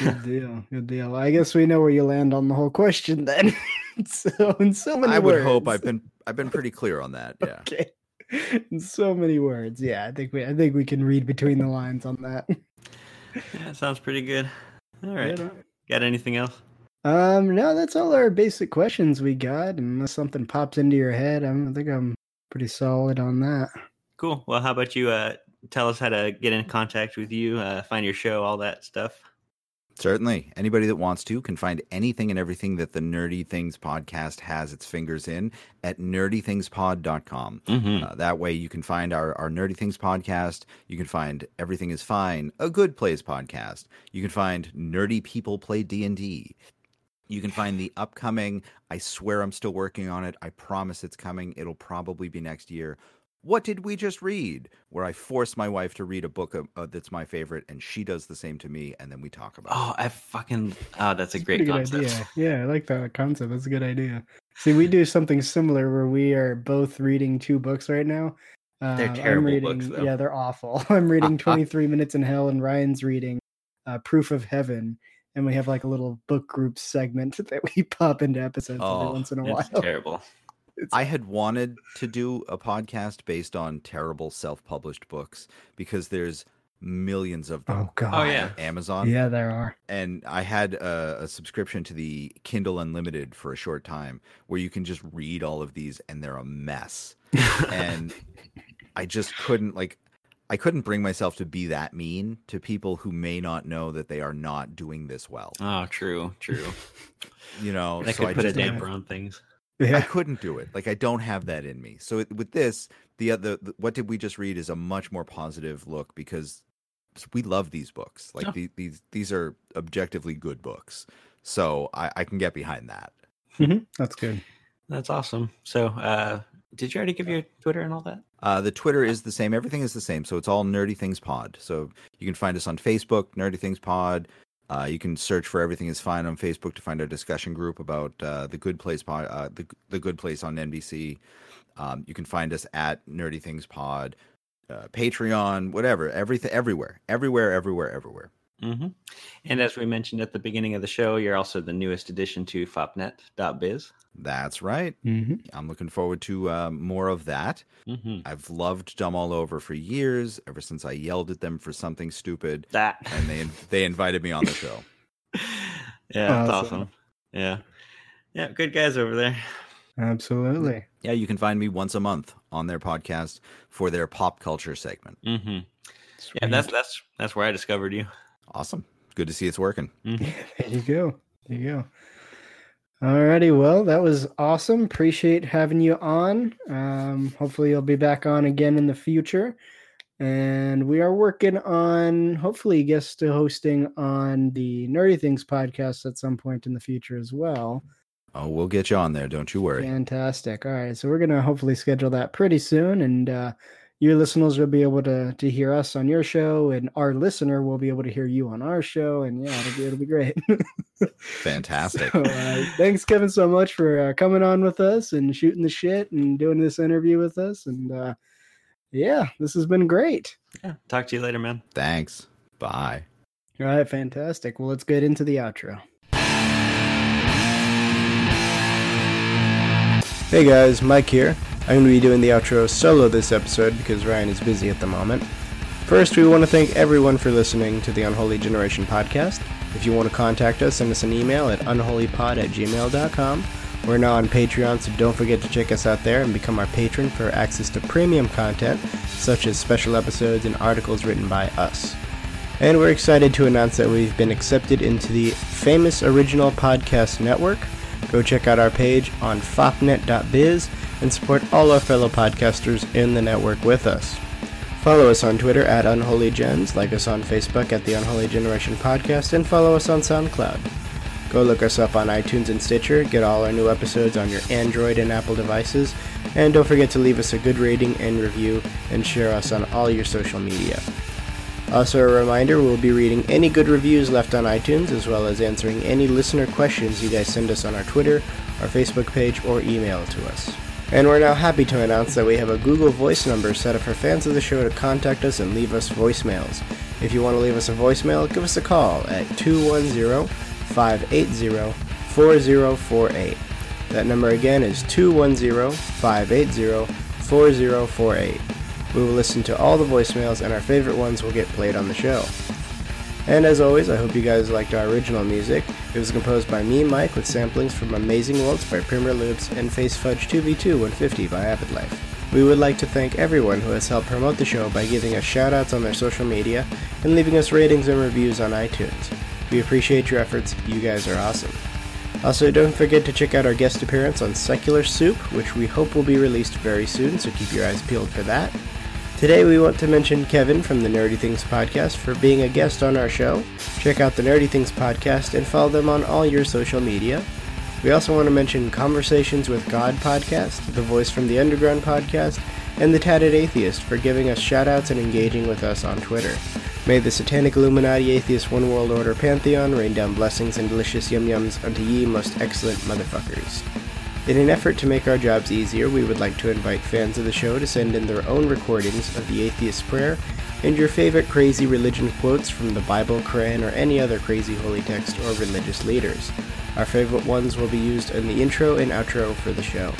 M: Good deal, good deal. I guess we know where you land on the whole question then. [LAUGHS] so in so many
O: I would
M: words.
O: hope I've been I've been pretty clear on that. Yeah.
M: Okay. In so many words. Yeah, I think we I think we can read between the lines on that.
N: Yeah, sounds pretty good. All right.
M: Right.
N: Got anything else?
M: Um, no, that's all our basic questions we got. Unless something pops into your head, I'm, I think I'm pretty solid on that.
N: Cool. Well, how about you uh, tell us how to get in contact with you, uh, find your show, all that stuff?
O: Certainly. Anybody that wants to can find anything and everything that the Nerdy Things podcast has its fingers in at nerdythingspod.com.
N: Mhm.
O: Uh, that way you can find our, our Nerdy Things podcast. You can find Everything is Fine, a Good Place podcast. You can find Nerdy People Play D&D. You can find the upcoming, I swear I'm still working on it. I promise it's coming. It'll probably be next year. What did we just read? Where I force my wife to read a book of, uh, that's my favorite, and she does the same to me, and then we talk about it.
N: Oh, I fucking. Oh, that's a great
M: Pretty good
N: concept.
M: idea. Yeah, I like that concept. That's a good idea. See, we do something similar where we are both reading two books right now. Uh,
N: They're
M: I'm
N: terrible
M: reading,
N: books, though.
M: Yeah, they're awful. [LAUGHS] I'm reading [LAUGHS] 23 Minutes in Hell, and Ryan's reading uh, Proof of Heaven. And we have like a little book group segment [LAUGHS] that we pop into episodes every oh, once in a while.
N: terrible. [LAUGHS]
O: I had wanted to do a podcast based on terrible self-published books because there's millions of them.
M: Oh, God.
N: Oh, yeah.
O: Amazon.
M: Yeah, there are.
O: And I had a, a subscription to the Kindle Unlimited for a short time, where you can just read all of these, and they're a mess. [LAUGHS] and I just couldn't like. I couldn't bring myself to be that mean to people who may not know that they are not doing this well.
N: Oh, true, true. [LAUGHS]
O: You know,
N: That
O: so
N: could
O: I
N: put a
O: just
N: damper on things.
O: I couldn't do it. Like I don't have that in me. So it, with this, the other, the, what did we just read is a much more positive look because we love these books. Like
N: Oh.
O: the, these, these are objectively good books. So I, I can get behind that.
M: That's good.
N: That's awesome. So, uh, did you already give your Twitter and all that?
O: Uh, the Twitter is the same. Everything is the same. So it's all Nerdy Things Pod. So you can find us on Facebook, Nerdy Things Pod. Uh, you can search for Everything Is Fine on Facebook to find our discussion group about uh, the Good Place pod, uh, the the Good Place on NBC. Um, you can find us at Nerdy Things Pod, uh, Patreon, whatever, everything, everywhere, everywhere, everywhere, everywhere.
N: Hmm And as we mentioned at the beginning of the show, you're also the newest addition to fopnet.biz.
O: That's right.
M: Mm-hmm.
O: I'm looking forward to uh, more of that.
N: Mhm.
O: I've loved Dumb All Over for years, ever since I yelled at them for something stupid.
N: That
O: and they [LAUGHS] they invited me on the show.
N: Yeah, that's
M: Awesome.
N: awesome. Yeah. Yeah, good guys over there.
R: Absolutely.
O: Yeah, you can find me once a month on their podcast for their pop culture segment.
N: Mm-hmm. Yeah, that's that's that's where I discovered you.
O: Awesome. Good to see it's working.
N: Mm-hmm. [LAUGHS]
R: There you go. There you go. Alrighty, well, that was awesome. Appreciate having you on. Um, hopefully, you'll be back on again in the future. And we are working on hopefully guest hosting on the Nerdy Things podcast at some point in the future as well.
O: Oh, we'll get you on there. Don't you worry.
R: Fantastic. All right, so we're gonna hopefully schedule that pretty soon, and uh, your listeners will be able to to hear us on your show, and our listener will be able to hear you on our show, and yeah, it'll be it'll be great. [LAUGHS]
O: Fantastic.
R: So, uh, thanks, Kevin, so much for uh, coming on with us and shooting the shit and doing this interview with us. And uh, yeah, this has been great.
N: Yeah. Talk to you later, man.
O: Thanks. Bye.
R: All right, fantastic. Well, let's get into the outro. Hey guys, Mike here. I'm going to be doing the outro solo this episode because Ryan is busy at the moment. First, we want to thank everyone for listening to the Unholy Generation podcast. If you want to contact us, send us an email at unholypod at gmail.com. We're now on Patreon, so don't forget to check us out there and become our patron for access to premium content, such as special episodes and articles written by us. And we're excited to announce that we've been accepted into the famous original podcast network. Go check out our page on fopnet.biz and support all our fellow podcasters in the network with us. Follow us on Twitter at UnholyGens, like us on Facebook at the Unholy Generation Podcast, and follow us on SoundCloud. Go look us up on iTunes and Stitcher, get all our new episodes on your Android and Apple devices, and don't forget to leave us a good rating and review, and share us on all your social media. Also, a reminder we'll be reading any good reviews left on iTunes, as well as answering any listener questions you guys send us on our Twitter, our Facebook page, or email to us. And we're now happy to announce that we have a Google Voice number set up for fans of the show to contact us and leave us voicemails. If you want to leave us a voicemail, give us a call at 210 580 4048. That number again is 210 580 4048. We will listen to all the voicemails, and our favorite ones will get played on the show. And as always, I hope you guys liked our original music. It was composed by me, Mike, with samplings from Amazing Worlds by Primer Loops and Face Fudge 2v2 150 by Avid Life. We would like to thank everyone who has helped promote the show by giving us shoutouts on their social media and leaving us ratings and reviews on iTunes. We appreciate your efforts. You guys are awesome. Also, don't forget to check out our guest appearance on Secular Soup, which we hope will be released very soon, so keep your eyes peeled for that. Today, we want to mention Kevin from the Nerdy Things Podcast for being a guest on our show. Check out the Nerdy Things Podcast and follow them on all your social media. We also want to mention Conversations with God Podcast, The Voice from the Underground Podcast, and The Tatted Atheist for giving us shoutouts and engaging with us on Twitter. May the Satanic Illuminati Atheist One World Order Pantheon rain down blessings and delicious yum yums unto ye most excellent motherfuckers. In an effort to make our jobs easier, we would like to invite fans of the show to send in their own recordings of the Atheist Prayer and your favorite crazy religion quotes from the Bible, Quran, or any other crazy holy text or religious leaders. Our favorite ones will be used in the intro and outro for the show.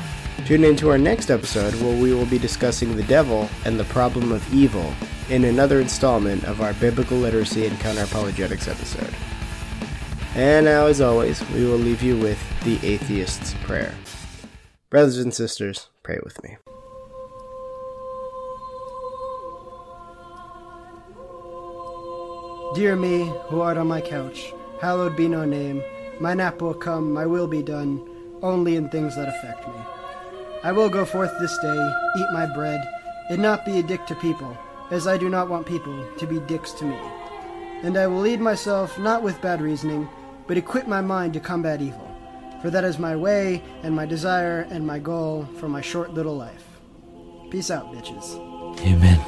R: Tune in to our next episode where we will be discussing the devil and the problem of evil in another installment of our Biblical Literacy and Counter Apologetics episode. And now, as always, we will leave you with the Atheist's Prayer. Brothers and sisters, pray with me. Dear me, who art on my couch, hallowed be no name. My nap will come, my will be done, only in things that affect me. I will go forth this day, eat my bread, and not be a dick to people, as I do not want people to be dicks to me. And I will lead myself not with bad reasoning, but equip my mind to combat evil. For that is my way, and my desire, and my goal for my short little life. Peace out, bitches.
O: Amen.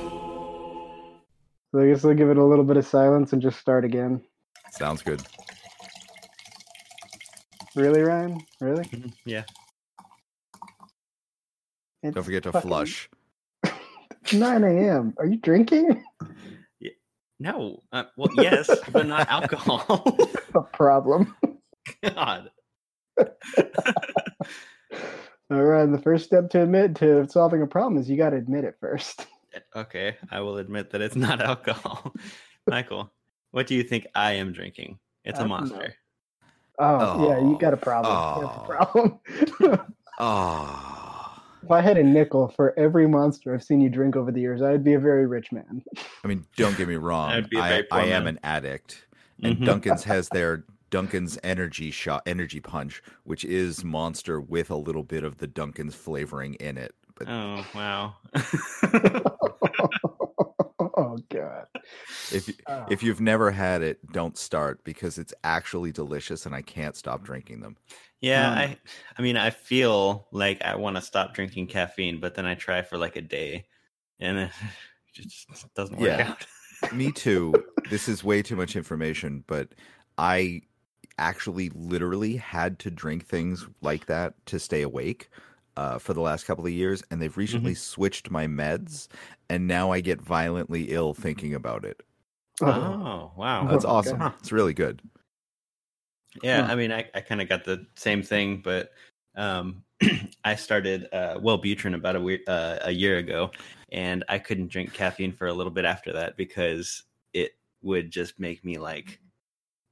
R: So I guess we'll give it a little bit of silence and just start again.
O: Sounds good.
R: Really, Ryan? Really? Mm-hmm.
N: Yeah.
R: It's
O: Don't forget to
R: fucking
O: flush.
R: 9 a.m. Are you drinking?
N: No. Uh, well, yes, but not [LAUGHS] alcohol. [LAUGHS]
R: a problem.
N: God. [LAUGHS]
R: All right. The first step to admit to solving a problem is you got to admit it first.
N: Okay, I will admit that it's not alcohol. Michael, what do you think I am drinking? It's a monster.
S: Oh, yeah, you got a problem. You have a problem.
O: Oh,
S: if I had a nickel for every monster I've seen you drink over the years, I'd be a very rich man.
O: I mean, don't get me [LAUGHS] wrong.
N: I'd be a
O: I,
N: very poor
O: I am
N: man.
O: an addict, and
N: Mhm.
O: Dunkin's has their Dunkin's energy shot, energy punch, which is monster with a little bit of the Dunkin's flavoring in it. But
N: Oh wow. [LAUGHS] [LAUGHS]
S: oh god.
O: if
S: Oh.
O: if you've never had it, don't start because it's actually delicious, and I can't stop drinking them.
N: Yeah,
S: Um,
N: I I mean I feel like I want to stop drinking caffeine, but then I try for like a day and [LAUGHS] it just doesn't work
O: Yeah.
N: out.
O: Me too. [LAUGHS] This is way too much information, but I actually literally had to drink things like that to stay awake uh, for the last couple of years, and they've recently switched my meds, and now I get violently ill thinking about it.
N: Oh, wow.
O: That's
S: Oh
O: awesome.
S: God.
O: It's really good.
N: Yeah,
S: Huh.
N: I mean, I, I kind of got the same thing, but um, [CLEARS THROAT] I started uh, Wellbutrin about a we- uh, a year ago, and I couldn't drink caffeine for a little bit after that because it would just make me like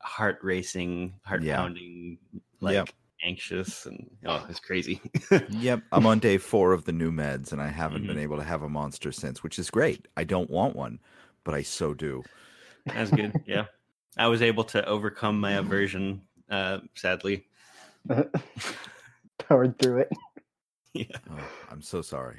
N: heart racing, heart
O: Yeah.
N: pounding, like
O: Yep.
N: Anxious, and oh, it's crazy. [LAUGHS]
O: Yep, I'm on day four of the new meds, and I haven't
N: Mm-hmm.
O: been able to have a monster since, which is great. I don't want one, but I so do.
N: That's good. Yeah, I was able to overcome my aversion. Uh, sadly, [LAUGHS] [LAUGHS]
S: Powered through it.
N: yeah.
O: Oh, I'm so sorry.